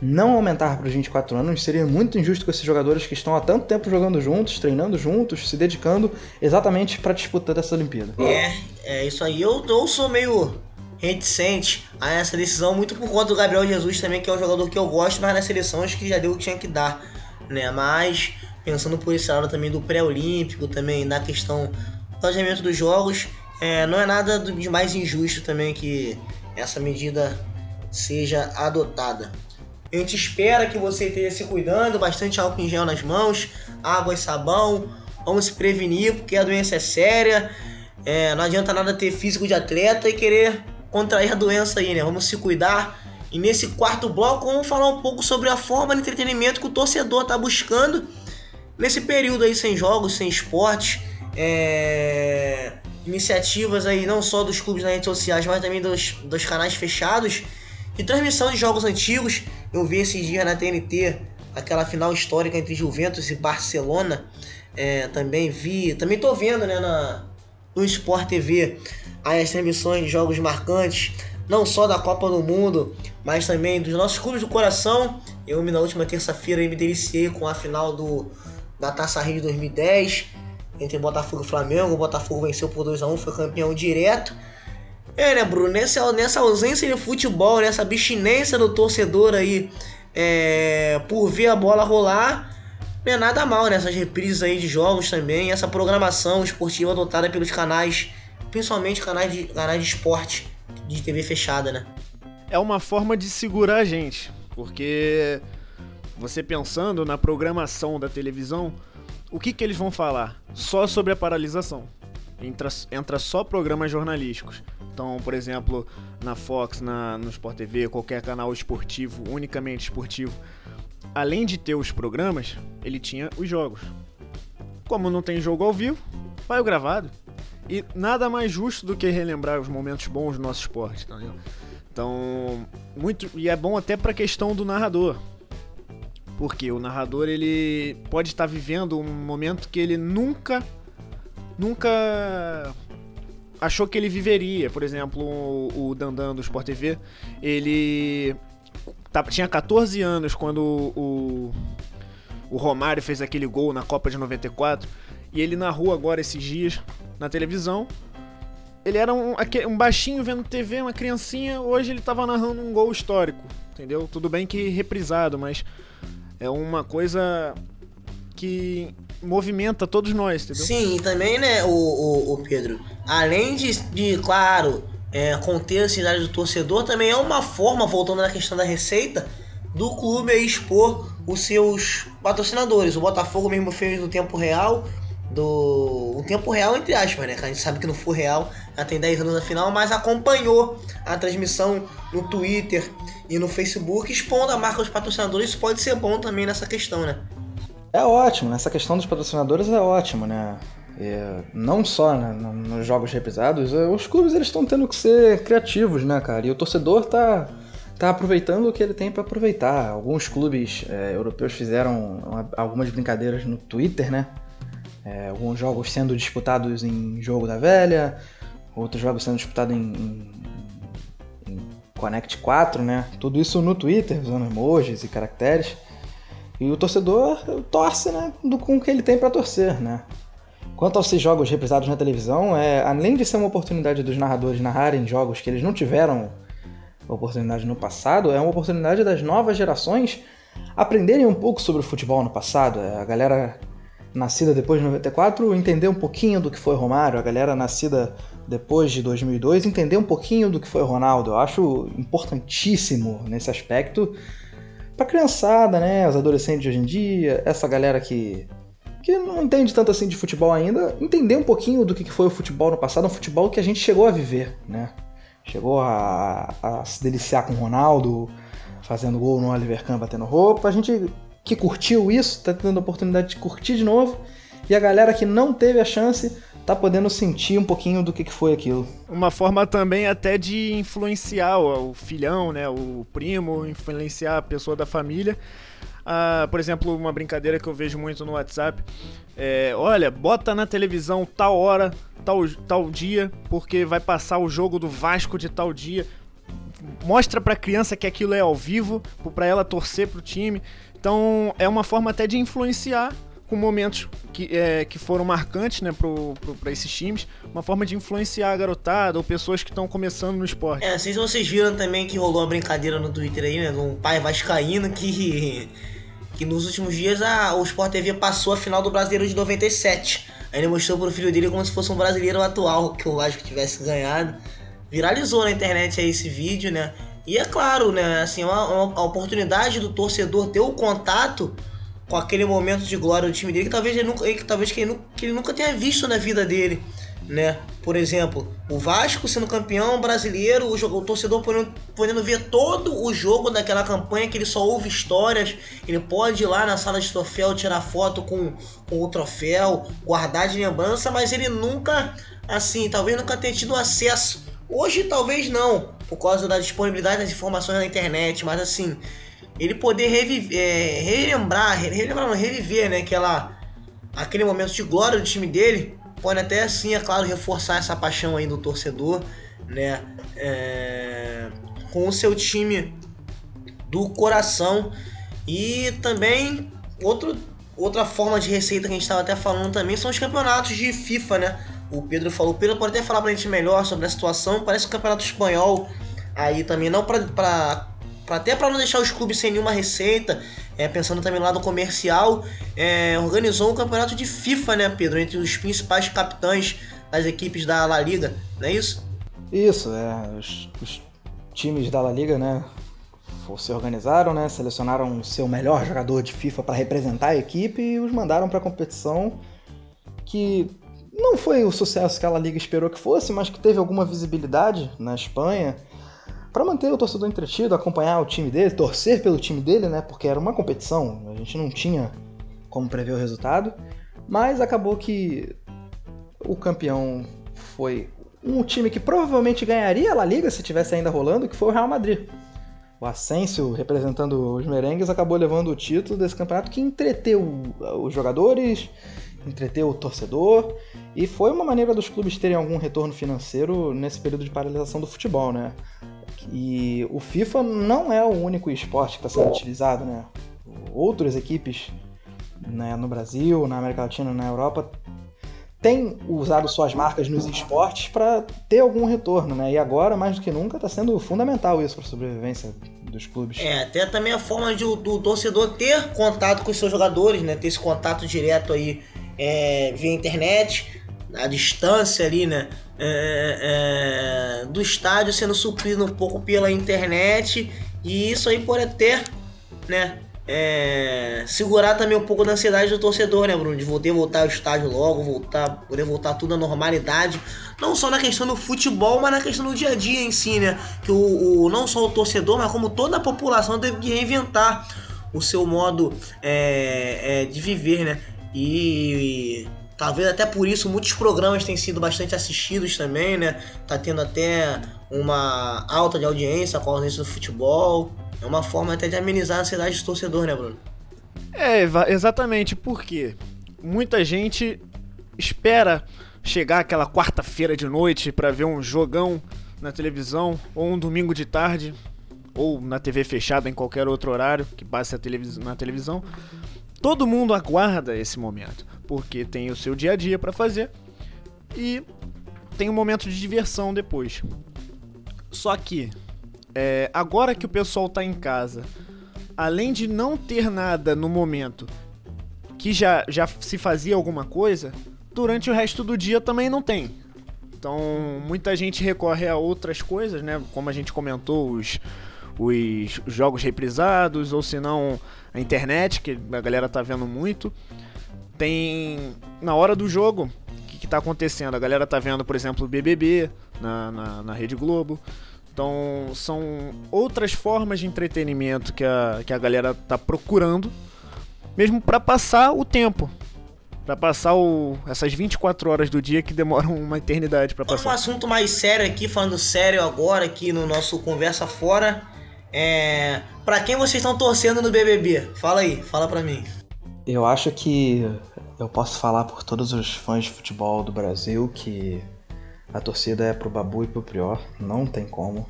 não aumentar para os 24 anos seria muito injusto com esses jogadores que estão há tanto tempo jogando juntos, treinando juntos, se dedicando exatamente para disputar essa Olimpíada. É, é isso aí. Eu, eu sou meio reticente a essa decisão, muito por conta do Gabriel Jesus também, que é um jogador que eu gosto, mas na seleção acho que já deu o que tinha que dar, né? Mas pensando por esse lado também do pré-olímpico, também da questão do planejamento dos jogos, é, não é nada de mais injusto também que essa medida seja adotada. A gente espera que você esteja se cuidando, bastante álcool em gel nas mãos, água e sabão. Vamos se prevenir, porque a doença é séria. É, não adianta nada ter físico de atleta e querer contrair a doença aí, né? Vamos se cuidar. E nesse quarto bloco, vamos falar um pouco sobre a forma de entretenimento que o torcedor está buscando nesse período aí sem jogos, sem esportes. É... Iniciativas aí não só dos clubes nas redes sociais, mas também dos, dos canais fechados de transmissão de jogos antigos. Eu vi esses dias na TNT aquela final histórica entre Juventus e Barcelona. É, também vi, também tô vendo né, na, no Sport TV as transmissões de jogos marcantes, não só da Copa do Mundo, mas também dos nossos clubes do coração. Eu na última terça-feira me deliciei com a final do, da Taça Rio de 2010 entre Botafogo e Flamengo. O Botafogo venceu por 2 a 1 foi campeão direto. É, né, Bruno? Nessa, nessa ausência de futebol, nessa abstinência do torcedor aí é, por ver a bola rolar, não é nada mal nessas né? reprises aí de jogos também, essa programação esportiva adotada pelos canais, principalmente canais de, canais de esporte de TV fechada, né? É uma forma de segurar a gente, porque você pensando na programação da televisão, o que, que eles vão falar? Só sobre a paralisação. Entra, entra só programas jornalísticos. Então, por exemplo, na Fox, na, no Sport TV, qualquer canal esportivo, unicamente esportivo, além de ter os programas, ele tinha os jogos. Como não tem jogo ao vivo, vai o gravado. E nada mais justo do que relembrar os momentos bons do nosso esporte, entendeu? Então, muito e é bom até para a questão do narrador. Porque o narrador ele pode estar vivendo um momento que ele nunca nunca achou que ele viveria. Por exemplo, o, Dandan do Sport TV, ele tá, tinha 14 anos quando o, o Romário fez aquele gol na Copa de 94 e ele narrou agora esses dias na televisão. Ele era um, um baixinho vendo TV, uma criancinha, hoje ele tava narrando um gol histórico, entendeu? Tudo bem que reprisado, mas é uma coisa que movimenta todos nós, entendeu? Sim, e também, né, o, o, o Pedro, além de, de claro, é, conter a ansiedade do torcedor, também é uma forma, voltando na questão da receita, do clube expor os seus patrocinadores. O Botafogo mesmo fez no tempo real, do. Um tempo real, entre aspas, né? A gente sabe que não foi real, já tem 10 anos na final, mas acompanhou a transmissão no Twitter e no Facebook, expondo a marca dos patrocinadores. Isso pode ser bom também nessa questão, né? É ótimo, nessa questão dos patrocinadores é ótimo, né? É, não só né, nos jogos reprisados, é, os clubes eles estão tendo que ser criativos, né, cara? E o torcedor tá, tá aproveitando o que ele tem para aproveitar. Alguns clubes é, europeus fizeram uma, algumas brincadeiras no Twitter, né? É, alguns jogos sendo disputados em jogo da velha, outros jogos sendo disputados em, em, em Connect 4, né? Tudo isso no Twitter, usando emojis e caracteres. E o torcedor torce, né, com o que ele tem para torcer, né? Quanto aos seis jogos reprisados na televisão, é, além de ser uma oportunidade dos narradores narrarem jogos que eles não tiveram oportunidade no passado, é uma oportunidade das novas gerações aprenderem um pouco sobre o futebol no passado. É, a galera nascida depois de 94 entender um pouquinho do que foi Romário, a galera nascida depois de 2002 entender um pouquinho do que foi Ronaldo. Eu acho importantíssimo nesse aspecto pra criançada, né? Os adolescentes de hoje em dia, essa galera que, que não entende tanto assim de futebol ainda, entender um pouquinho do que foi o futebol no passado, um futebol que a gente chegou a viver, né? Chegou a, a se deliciar com o Ronaldo, fazendo gol no Oliver Kahn batendo roupa. A gente que curtiu isso, tá tendo a oportunidade de curtir de novo. E a galera que não teve a chance tá podendo sentir um pouquinho do que, que foi aquilo. Uma forma também até de influenciar o, filhão, né, o primo, influenciar a pessoa da família. Ah, por exemplo, uma brincadeira que eu vejo muito no WhatsApp é, olha, bota na televisão tal hora, tal, tal dia, porque vai passar o jogo do Vasco de tal dia. mostra pra criança que aquilo é ao vivo, para ela torcer pro time. Então é uma forma até de influenciar com momentos que, é, que foram marcantes né, para esses times, uma forma de influenciar a garotada ou pessoas que estão começando no esporte. É, se vocês viram também que rolou uma brincadeira no Twitter aí, né, um pai vascaíno que, que nos últimos dias a, o Sport TV passou a final do Brasileiro de 97. Aí ele mostrou pro filho dele como se fosse um brasileiro atual, que o Vasco tivesse ganhado. Viralizou na internet aí esse vídeo, né? E é claro, né, assim, uma, uma oportunidade do torcedor ter o contato com aquele momento de glória do time dele que talvez ele nunca, que, talvez que ele, que ele nunca tenha visto na vida dele, né? Por exemplo, o Vasco sendo campeão brasileiro, o, o torcedor podendo, podendo ver todo o jogo daquela campanha, que ele só ouve histórias, ele pode ir lá na sala de troféu tirar foto com, com o troféu, guardar de lembrança, mas ele nunca, assim, talvez nunca tenha tido acesso. Hoje talvez não, por causa da disponibilidade das informações na internet, mas assim, ele poder reviver, é, relembrar, relembrar, não, reviver, né, aquela, aquele momento de glória do time dele, pode até assim, é claro, reforçar essa paixão aí do torcedor, né, é, com o seu time do coração e também outro, outra forma de receita que a gente estava até falando também são os campeonatos de FIFA, né? O Pedro falou, o Pedro pode até falar pra gente melhor sobre a situação. Parece que o campeonato espanhol aí também não para até para não deixar os clubes sem nenhuma receita, é, pensando também lá no comercial, é, organizou um campeonato de FIFA, né, Pedro, entre os principais capitães das equipes da La Liga, não é isso? Isso, é, os, os times da La Liga, né, se organizaram, né, selecionaram o seu melhor jogador de FIFA para representar a equipe e os mandaram para a competição que não foi o sucesso que a La Liga esperou que fosse, mas que teve alguma visibilidade na Espanha para manter o torcedor entretido, acompanhar o time dele, torcer pelo time dele, né? Porque era uma competição, a gente não tinha como prever o resultado, mas acabou que o campeão foi um time que provavelmente ganharia a La Liga se tivesse ainda rolando, que foi o Real Madrid. O Asensio, representando os merengues, acabou levando o título desse campeonato que entreteu os jogadores, entreteu o torcedor e foi uma maneira dos clubes terem algum retorno financeiro nesse período de paralisação do futebol, né? E o FIFA não é o único esporte que está sendo utilizado, né? Outras equipes né, no Brasil, na América Latina, na Europa têm usado suas marcas nos esportes para ter algum retorno, né? E agora, mais do que nunca, está sendo fundamental isso para a sobrevivência dos clubes. É, até também a forma de, do torcedor ter contato com os seus jogadores, né? Ter esse contato direto aí é, via internet, a distância ali, né? É, é, do estádio sendo suprido um pouco pela internet e isso aí pode até, né? É, segurar também um pouco da ansiedade do torcedor, né, Bruno? De poder voltar ao estádio logo, voltar, poder voltar tudo à normalidade. Não só na questão do futebol, mas na questão do dia a dia em si, né? Que o, o não só o torcedor, mas como toda a população teve que reinventar o seu modo é, é, de viver, né? E talvez até por isso muitos programas têm sido bastante assistidos também, né? Tá tendo até uma alta de audiência com a audiência do futebol. É uma forma até de amenizar a ansiedade do torcedor, né, Bruno? É, exatamente, porque muita gente espera chegar aquela quarta-feira de noite para ver um jogão na televisão, ou um domingo de tarde, ou na TV fechada em qualquer outro horário que passe na televisão, Todo mundo aguarda esse momento, porque tem o seu dia a dia para fazer e tem um momento de diversão depois. Só que, é, agora que o pessoal tá em casa, além de não ter nada no momento que já, já se fazia alguma coisa, durante o resto do dia também não tem. Então, muita gente recorre a outras coisas, né? Como a gente comentou, os, os jogos reprisados, ou se não a internet, que a galera tá vendo muito. Tem na hora do jogo, o que, que tá acontecendo? A galera tá vendo, por exemplo, o BBB na, na, na Rede Globo. Então são outras formas de entretenimento que a, que a galera tá procurando, mesmo para passar o tempo. Pra passar o, essas 24 horas do dia que demoram uma eternidade para passar. Um assunto mais sério aqui, falando sério agora aqui no nosso Conversa Fora. É, para quem vocês estão torcendo no BBB? Fala aí, fala para mim. Eu acho que eu posso falar por todos os fãs de futebol do Brasil que a torcida é pro Babu e pro Prior, não tem como.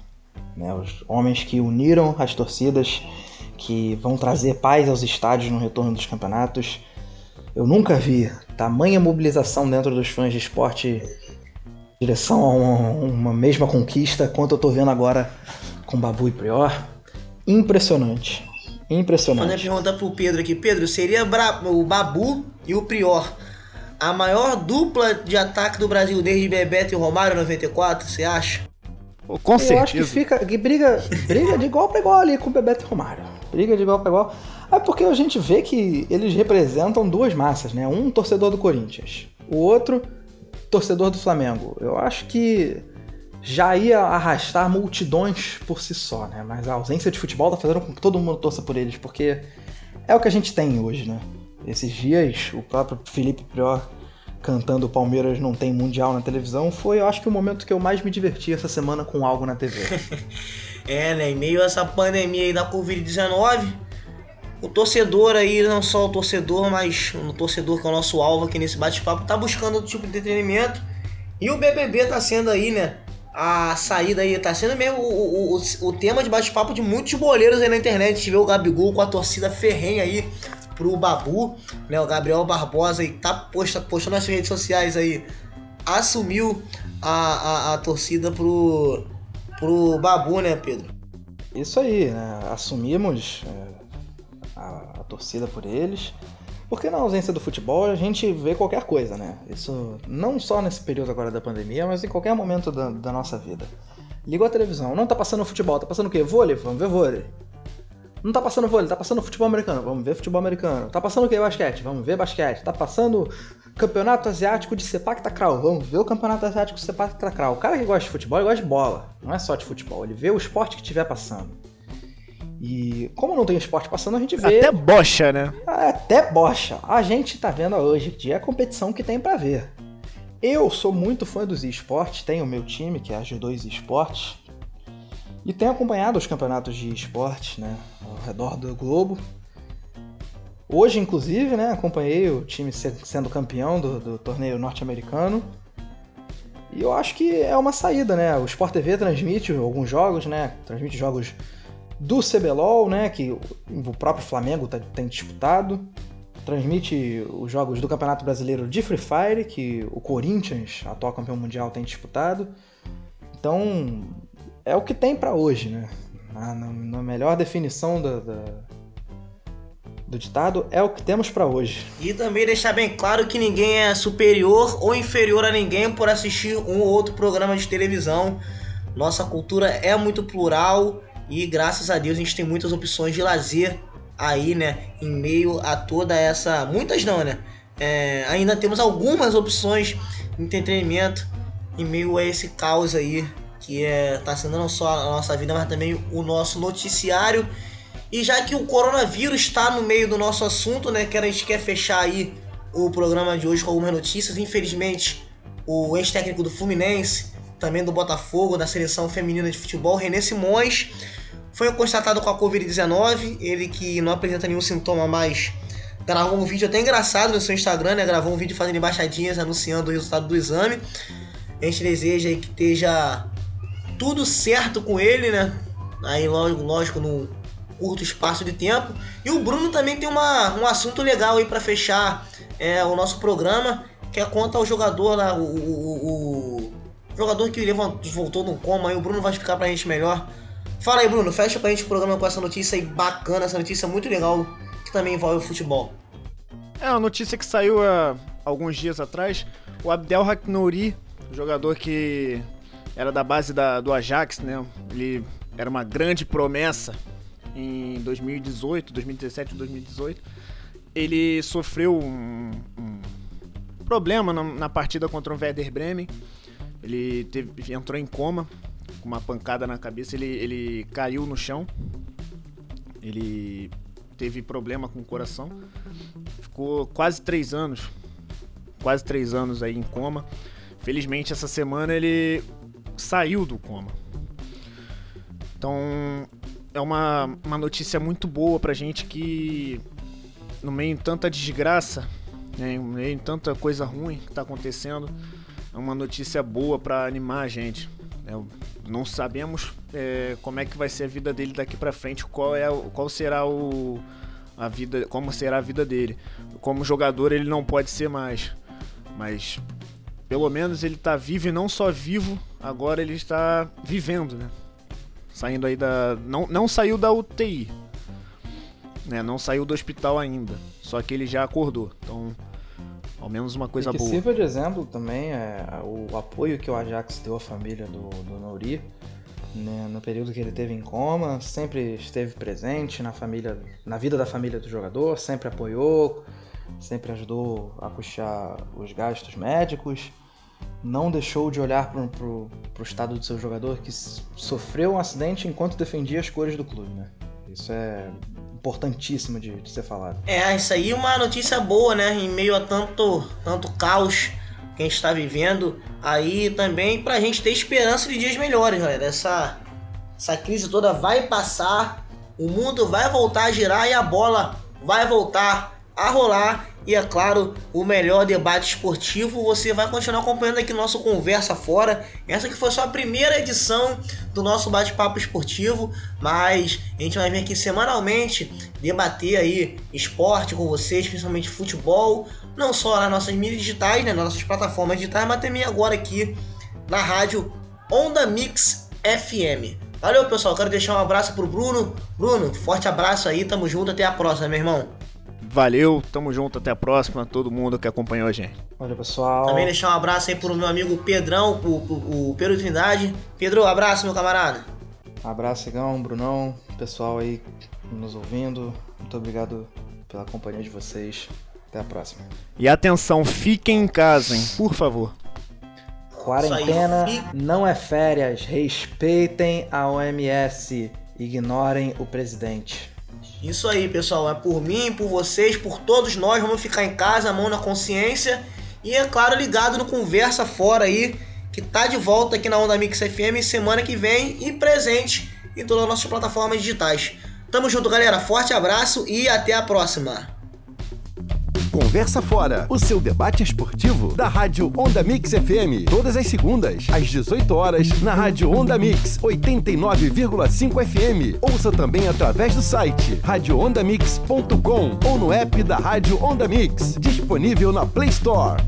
Né? Os homens que uniram as torcidas, que vão trazer paz aos estádios no retorno dos campeonatos. Eu nunca vi tamanha mobilização dentro dos fãs de esporte em direção a uma, uma mesma conquista quanto eu tô vendo agora com Babu e Prior. Impressionante. Impressionante. Eu perguntar pro Pedro aqui, Pedro, seria o Babu e o Prior a maior dupla de ataque do Brasil desde Bebeto e Romário 94, você acha? Com eu certeza. acho que fica que briga, briga de igual para igual ali com o Bebeto e Romário. Briga de igual para igual. É porque a gente vê que eles representam duas massas, né? Um torcedor do Corinthians, o outro torcedor do Flamengo. Eu acho que já ia arrastar multidões por si só, né? Mas a ausência de futebol tá fazendo com que todo mundo torça por eles, porque é o que a gente tem hoje, né? Esses dias, o próprio Felipe Prior cantando Palmeiras não tem mundial na televisão foi, eu acho que o momento que eu mais me diverti essa semana com algo na TV. é, né? Em meio a essa pandemia aí da Covid-19, o torcedor aí, não só o torcedor, mas o torcedor que é o nosso alvo aqui nesse bate-papo, tá buscando outro tipo de entretenimento. E o BBB tá sendo aí, né? A saída aí, tá sendo mesmo o, o, o tema de bate-papo de muitos boleiros aí na internet. Vê o Gabigol com a torcida ferrenha aí pro Babu, né? O Gabriel Barbosa aí tá posta, postando nas redes sociais aí, assumiu a, a, a torcida pro, pro Babu, né, Pedro? Isso aí, né? Assumimos é, a, a torcida por eles. Porque na ausência do futebol a gente vê qualquer coisa, né? Isso não só nesse período agora da pandemia, mas em qualquer momento da, da nossa vida. Ligou a televisão, não tá passando futebol, tá passando o quê? Vôlei? Vamos ver vôlei. Não tá passando vôlei, tá passando futebol americano. Vamos ver futebol americano. Tá passando o que? Basquete. Vamos ver basquete. Tá passando campeonato asiático de Sepak Takraw. Vamos ver o campeonato asiático de Sepak Takraw. O cara que gosta de futebol, ele gosta de bola. Não é só de futebol. Ele vê o esporte que estiver passando. E como não tem esporte passando, a gente vê. Até bocha, né? Até bocha. A gente tá vendo hoje que é a competição que tem para ver. Eu sou muito fã dos esportes, tenho o meu time, que é a G2 Esportes, e tenho acompanhado os campeonatos de esportes, né, ao redor do globo. Hoje, inclusive, né, acompanhei o time sendo campeão do, do torneio norte-americano. E eu acho que é uma saída, né? O Sport TV transmite alguns jogos, né? Transmite jogos do CBLOL, né? Que o próprio Flamengo tá, tem disputado. Transmite os jogos do Campeonato Brasileiro de Free Fire, que o Corinthians, atual campeão mundial, tem disputado. Então, é o que tem para hoje, né? Na, na, melhor definição do, do, do ditado, é o que temos para hoje. E também deixar bem claro que ninguém é superior ou inferior a ninguém por assistir um ou outro programa de televisão. Nossa cultura é muito plural e graças a Deus a gente tem muitas opções de lazer aí, né? Em meio a toda essa. Muitas não, né? É, ainda temos algumas opções de entretenimento em meio a esse caos aí que é, tá sendo não só a nossa vida, mas também o nosso noticiário. E já que o coronavírus está no meio do nosso assunto, né, que a gente quer fechar aí o programa de hoje com algumas notícias. Infelizmente, o ex-técnico do Fluminense, também do Botafogo, da seleção feminina de futebol, René Simões, foi constatado com a Covid-19. Ele que não apresenta nenhum sintoma mais gravou um vídeo até engraçado no seu Instagram, né? Gravou um vídeo fazendo embaixadinhas anunciando o resultado do exame. A gente deseja que esteja tudo certo com ele, né? Aí, lógico, lógico num curto espaço de tempo. E o Bruno também tem uma, um assunto legal aí para fechar é, o nosso programa, que é conta ao jogador lá, o, o, o jogador que levantou, voltou no coma aí. O Bruno vai explicar pra gente melhor. Fala aí, Bruno, fecha pra gente o programa com essa notícia aí bacana, essa notícia muito legal, que também envolve o futebol. É uma notícia que saiu há alguns dias atrás. O Abdel Haknouri, jogador que era da base da, do Ajax, né? Ele era uma grande promessa em 2018, 2017 2018. Ele sofreu um, um problema na, na, partida contra o Werder Bremen. Ele teve, entrou em coma, com uma pancada na cabeça. Ele, ele caiu no chão. Ele teve problema com o coração. Ficou quase três anos, quase três anos aí em coma. Felizmente essa semana ele saiu do coma. Então é uma, uma notícia muito boa pra gente que no meio de tanta desgraça, né, no meio de tanta coisa ruim que tá acontecendo, é uma notícia boa para animar a gente. né? Não sabemos é, como é que vai ser a vida dele daqui para frente, qual é qual será o a vida, como será a vida dele. Como jogador ele não pode ser mais, mas pelo menos ele está vivo e não só vivo, agora ele está vivendo, né? Saindo aí da não, não saiu da UTI, né? Não saiu do hospital ainda, só que ele já acordou. Então, ao menos uma coisa boa. sirva de exemplo também é o apoio que o Ajax deu à família do, do Nouri né, no período que ele teve em coma, sempre esteve presente na família, na vida da família do jogador, sempre apoiou, sempre ajudou a puxar os gastos médicos, não deixou de olhar para o estado do seu jogador que sofreu um acidente enquanto defendia as cores do clube, né? Isso é importantíssimo de, de ser falado. É, isso aí é uma notícia boa, né? Em meio a tanto, tanto caos que a gente está vivendo, aí também para a gente ter esperança de dias melhores, galera. Essa, essa crise toda vai passar, o mundo vai voltar a girar e a bola vai voltar a rolar e é claro, o melhor debate esportivo você vai continuar acompanhando aqui no nosso Conversa Fora. Essa que foi só a primeira edição do nosso bate-papo esportivo, mas a gente vai vir aqui semanalmente debater aí esporte com vocês, principalmente futebol, não só nas nossas mídias digitais, né, nas nossas plataformas digitais, mas também agora aqui na rádio Onda Mix FM. Valeu, pessoal. Quero deixar um abraço pro Bruno. Bruno, forte abraço aí. Tamo junto. Até a próxima, meu irmão. Valeu, tamo junto, até a próxima, todo mundo que acompanhou a gente. Valeu, pessoal. Também deixar um abraço aí pro meu amigo Pedrão, o, o, o Pedro Trindade. Pedro, abraço, meu camarada. Abraço, Igão, Brunão, pessoal aí nos ouvindo. Muito obrigado pela companhia de vocês. Até a próxima. E atenção, fiquem em casa, hein, por favor. Quarentena não é férias. Respeitem a OMS. Ignorem o presidente. Isso aí, pessoal. É por mim, por vocês, por todos nós. Vamos ficar em casa, mão na consciência. E é claro, ligado no Conversa Fora aí, que tá de volta aqui na Onda Mix FM semana que vem e presente em todas as nossas plataformas digitais. Tamo junto, galera. Forte abraço e até a próxima. Conversa Fora, o seu debate esportivo da Rádio Onda Mix FM. Todas as segundas, às 18 horas, na Rádio Onda Mix 89,5 FM. Ouça também através do site radioondamix.com ou no app da Rádio Onda Mix, disponível na Play Store.